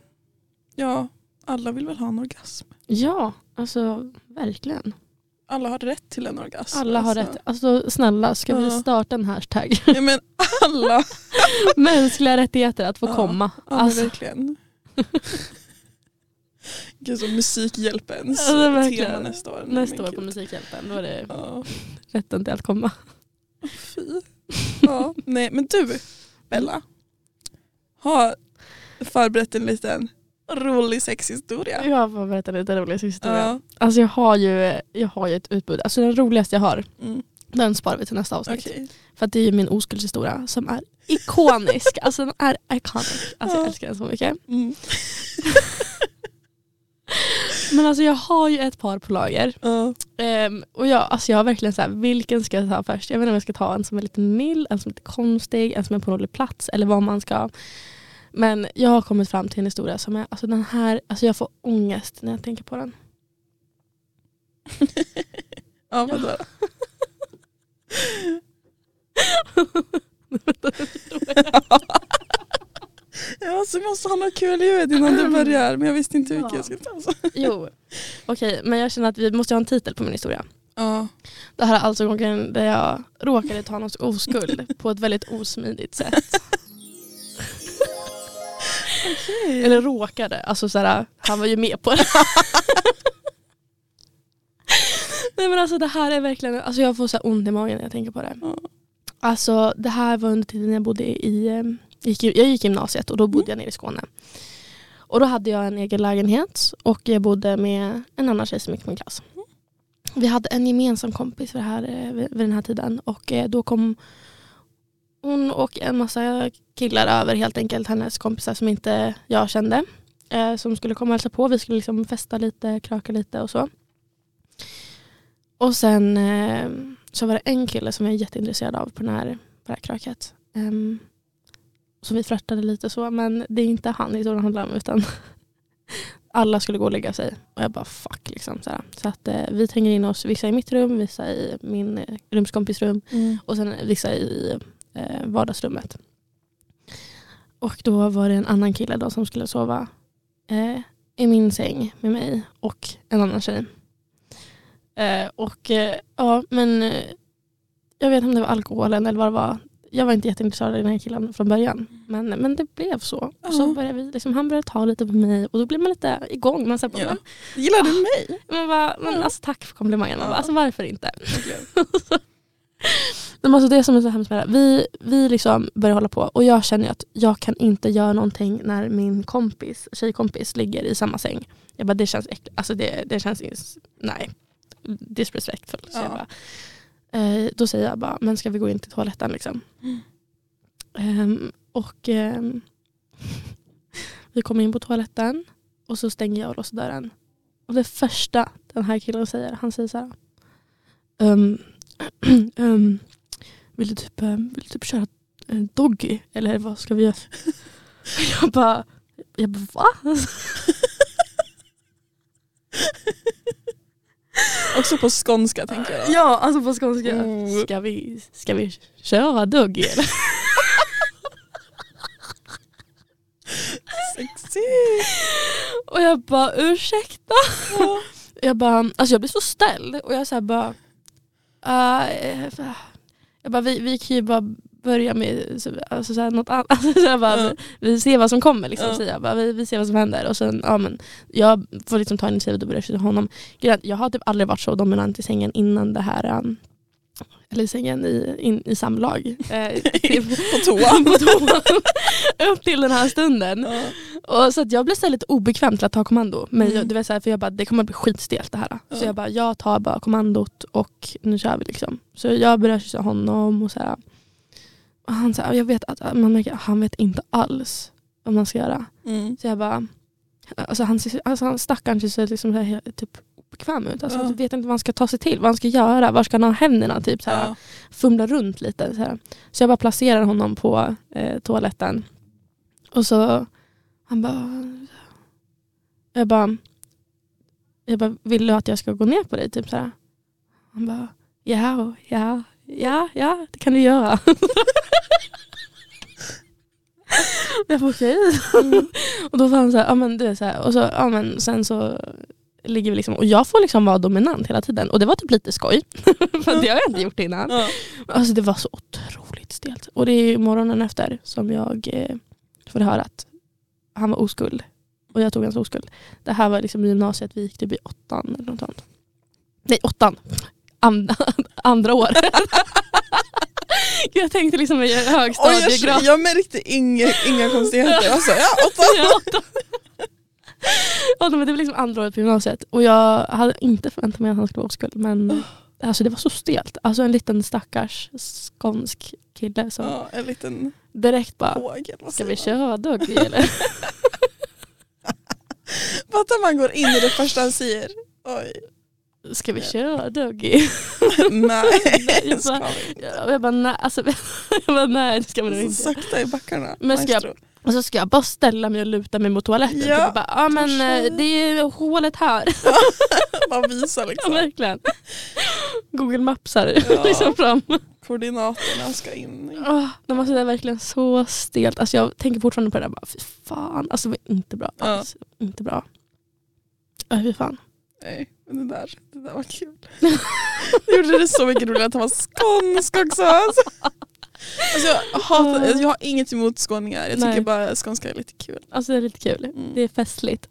Speaker 2: ja alla vill väl ha en orgasm.
Speaker 1: Ja, alltså verkligen.
Speaker 2: alla har rätt till en orgasm.
Speaker 1: Alla har
Speaker 2: alltså.
Speaker 1: rätt. Alltså snälla, ska vi
Speaker 2: Ja.
Speaker 1: starta en hashtag? <laughs>
Speaker 2: Ja, men alla. <laughs>
Speaker 1: Mänskliga rättigheter att få
Speaker 2: Ja.
Speaker 1: komma.
Speaker 2: Ja,
Speaker 1: Alltså,
Speaker 2: verkligen. Gud, så Musikhjälpens
Speaker 1: verkligen.
Speaker 2: tema nästa år. Nej,
Speaker 1: nästa år på. Musikhjälpen, då är det
Speaker 2: Ja,
Speaker 1: rätten till att komma.
Speaker 2: fy. Ja, nej, men du, Bella. Har förberett en liten rolig sexhistoria.
Speaker 1: Jag får berätta lite rolig historia.
Speaker 2: Ja.
Speaker 1: Alltså jag har, ju, jag har ju ett utbud. Alltså den roligaste jag har,
Speaker 2: Mm.
Speaker 1: den sparar vi till nästa avsnitt.
Speaker 2: Okej.
Speaker 1: För det är ju min oskuldshistoria som är ikonisk. alltså den är iconic. Alltså jag
Speaker 2: Ja.
Speaker 1: älskar den så mycket.
Speaker 2: Mm. <laughs>
Speaker 1: Men alltså jag har ju ett par på lager.
Speaker 2: Ja.
Speaker 1: Ehm, och jag, alltså jag har verkligen så här, vilken ska jag ta först? Jag vet inte om jag ska ta en som är lite mild, en som är lite konstig, en som är på en rolig plats eller vad man ska. Men jag har kommit fram till en historia som är, alltså den här, alltså jag får ångest när jag tänker på den. <laughs>
Speaker 2: Ja, vadå? <laughs> <laughs> Ja, så måste ha något kul ljud innan du börjar men jag visste inte vilket
Speaker 1: Ja.
Speaker 2: jag skulle ta. Så.
Speaker 1: Jo, okej men jag känner att vi måste ha en titel på min historia.
Speaker 2: Ja.
Speaker 1: Det här är alltså gången där jag råkade ta någons oskuld <laughs> på ett väldigt osmidigt sätt. Eller råkade, alltså såhär, han var ju med på det. <laughs> Nej men alltså det här är verkligen, alltså jag får så ont i magen när jag tänker på det.
Speaker 2: Ja.
Speaker 1: Alltså det här var under tiden jag bodde i, eh, gick, jag gick gymnasiet och då bodde jag nere i Skåne. Och då hade jag en egen lägenhet och jag bodde med en annan tjej som gick i min klass. Vi hade en gemensam kompis vid, det här, eh, vid den här tiden och eh, då kom hon och en massa killar över helt enkelt, hennes kompisar som inte jag kände. Eh, som skulle komma och hälsa på. Vi skulle liksom festa lite, kröka lite och så. Och sen så var det en kille som jag är jätteintresserad av på, den här, på det här kröket. Som vi flörtade lite så, men det är inte han historien handlar om utan <laughs> alla skulle gå och lägga sig. Och jag bara fuck liksom. Så, så att eh, vi tränger in oss, vissa i mitt rum, vissa i min eh, rumskompis rum
Speaker 2: Mm.
Speaker 1: och sen vissa i eh, vardagsrummet. Och då var det en annan kille då som skulle sova eh, i min säng med mig och en annan tjej. Eh, och eh, ja, men eh, jag vet inte om det var alkoholen eller vad det var. Jag var inte jätteintresserad av den här killen från början. Men, men det blev så. Och så
Speaker 2: Ja.
Speaker 1: började vi, liksom, han började ta lite på mig och då blev man lite igång. Man, så här,
Speaker 2: Ja.
Speaker 1: men,
Speaker 2: Gillar du mig?
Speaker 1: man bara, men, alltså, tack för komplimangen. Man bara, alltså, varför inte?
Speaker 2: Verkligen. <laughs>
Speaker 1: Men alltså det som är så hemskt med det vi, vi liksom börjar hålla på och jag känner att jag kan inte göra någonting när min kompis, tjejkompis ligger i samma säng. Jag bara det känns äckligt, alltså det, det känns, nej, disrespectful. Så
Speaker 2: Ja.
Speaker 1: jag bara, eh, då säger jag bara, men ska vi gå in till toaletten liksom?
Speaker 2: Mm.
Speaker 1: Och eh, <laughs> vi kommer in på toaletten och så stänger jag och låser dörren. Och det första den här killen säger, han säger så här. Um, um, <clears throat> vill, du typ, vill du typ köra eh, doggy? Eller vad ska vi göra? <laughs> Jag bara, jag bara va? <laughs>
Speaker 2: Också på skånska tänker jag. då.
Speaker 1: Ja, alltså på skånska.
Speaker 2: Oh.
Speaker 1: Ska vi, ska vi köra doggy eller?
Speaker 2: Sexy.
Speaker 1: Och jag bara ursäkta?
Speaker 2: Ja.
Speaker 1: Jag bara, alltså jag blir så ställd och jag så här bara, eh, jag bara vi, vi kan ju bara börja med så- alltså så här, något annat. <laughs> Alltså så bara,
Speaker 2: Ja.
Speaker 1: vi, ser vad som kommer liksom, säger jag. Bara, vi, vi ser vad som händer. Och sen, ja, men, jag får liksom ta initiativet och börja kyssa honom. Jag har typ aldrig varit så dominant i sängen innan det här um, eller i sängen i, in, i samlag. <laughs> Eh, <laughs> till-
Speaker 2: På toa.
Speaker 1: på toa. Upp till den här stunden.
Speaker 2: Ja.
Speaker 1: Och så att jag blev så lite obekväm till att ta kommando. Men
Speaker 2: Mm.
Speaker 1: jag, du vet, så här, för jag bara, det kommer att bli skitstelt det här.
Speaker 2: Ja.
Speaker 1: Så jag bara, jag tar bara kommandot och nu kör vi liksom. Så jag börjar kyssa honom och så här. Han, här, jag vet att man märker att han vet inte alls vad man ska göra.
Speaker 2: Mm.
Speaker 1: Så jag bara, alltså han, alltså han stackaren ser så liksom så här, typ obekväm ut. Alltså,
Speaker 2: Ja.
Speaker 1: Jag vet inte vad han ska ta sig till, vad han ska göra, var ska han ha händerna? Typ, så här
Speaker 2: Ja.
Speaker 1: fumla runt lite. Så, här. så jag bara placerar honom på eh, toaletten. Och så han bara... Jag bara... Jag bara, vill du att jag ska gå ner på dig? Typ så här. Han bara, ja, ja, ja, ja, det kan du göra. <laughs> jag bara okej.
Speaker 2: Mm.
Speaker 1: Och då sa han så här, ja men du är så här, och så, ja men sen så ligger vi liksom, och jag får liksom vara dominant hela tiden. Och det var typ lite skoj. <laughs> För det har jag inte gjort innan.
Speaker 2: Ja.
Speaker 1: Alltså det var så otroligt stelt. Och det är morgonen efter som jag eh, får höra att han var oskuld. Och jag tog hans oskuld. Det här var liksom gymnasiet, vi gick typ i åttan eller något sånt. Nej, åttan. And, <laughs> andra år. <laughs> jag tänkte liksom i
Speaker 2: Och jag,
Speaker 1: högstadiegrad.
Speaker 2: jag märkte inga, inga konstigheter. Alltså, ja, åtta.
Speaker 1: Ja, åtta. Ja, men det var liksom andra året på gymnasiet och jag hade inte förväntat mig att han skulle vara oskuld men alltså, det var så stelt. Alltså en liten stackars skånsk kille som
Speaker 2: Ja, en liten
Speaker 1: direkt bara
Speaker 2: fågel.
Speaker 1: Ska vi köra Dougie <laughs> eller?
Speaker 2: Fattar man går in i det första han säger. Oj,
Speaker 1: Ska vi köra Dougie? <laughs> <laughs>
Speaker 2: nej.
Speaker 1: jag,
Speaker 2: Ska
Speaker 1: bara,
Speaker 2: vi inte.
Speaker 1: jag bara nej, alltså, <laughs> jag bara, nej det ska man nog inte.
Speaker 2: sakta i backarna.
Speaker 1: Men ska jag-. Och så ska jag bara ställa mig och luta mig mot toaletten.
Speaker 2: Ja,
Speaker 1: Ja, bara, ja men eh, det är hålet här.
Speaker 2: Bara visa
Speaker 1: Ja,
Speaker 2: liksom.
Speaker 1: verkligen. Google Maps här
Speaker 2: Ja.
Speaker 1: liksom fram.
Speaker 2: Koordinaterna ska in.
Speaker 1: Oh, de alltså, det är verkligen så stelt. Alltså, jag tänker fortfarande på det där. Bara, fy fan, alltså, det var inte bra.
Speaker 2: Ja.
Speaker 1: Alltså, inte bra. Ja, fy fan.
Speaker 2: Nej, men det där, det där var kul. Det gjorde det så mycket roligare att han var skånsk också. Alltså. Alltså jag, hatar, jag har inget emot skåningar, jag tycker
Speaker 1: Nej.
Speaker 2: bara skånska är lite kul.
Speaker 1: Alltså, det är lite kul.
Speaker 2: Mm.
Speaker 1: Det är festligt.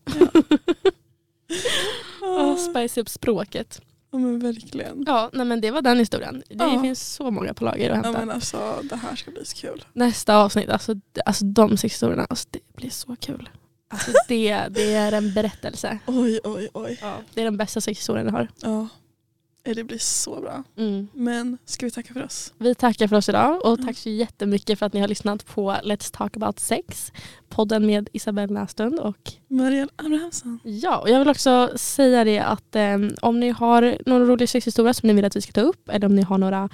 Speaker 1: Oh, <laughs> spice upp språket.
Speaker 2: Ja men verkligen.
Speaker 1: Ja, nej, men det var den historien. Det
Speaker 2: Ja.
Speaker 1: finns så många på lager att
Speaker 2: Ja,
Speaker 1: hämta.
Speaker 2: men alltså, det här ska bli så kul.
Speaker 1: Nästa avsnitt, alltså, alltså de sex historierna, alltså, det blir så kul. Alltså, det, det är en berättelse.
Speaker 2: Oj oj oj.
Speaker 1: Ja. Det är den bästa sex historien jag har.
Speaker 2: Ja. Det blir så bra.
Speaker 1: Mm.
Speaker 2: Men ska vi tacka för oss?
Speaker 1: Vi tackar för oss idag och tack så jättemycket för att ni har lyssnat på Let's Talk About Sex. Podden med Isabelle Näslund och
Speaker 2: Marielle Abrahamsson.
Speaker 1: ja, och jag vill också säga det att eh, om ni har någon rolig sexhistoria som ni vill att vi ska ta upp eller om ni har några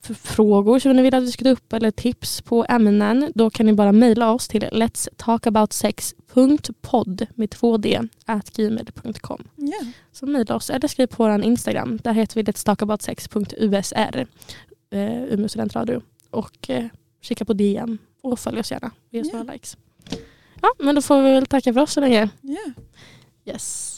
Speaker 1: frågor som ni vill att vi ska ta upp eller tips på ämnen då kan ni bara mejla oss till let's talkaboutsex.podd med 2d at gmail.com.
Speaker 2: Ja.
Speaker 1: Så mejla oss eller skriv på vår Instagram. Där heter vi letstalkaboutsex.usr. Eh, Umeå studentradio. Och eh, kika på DM och följ oss gärna. Ge oss några likes. Ja, men då får vi väl tacka för oss så länge.
Speaker 2: Ja.
Speaker 1: Yes.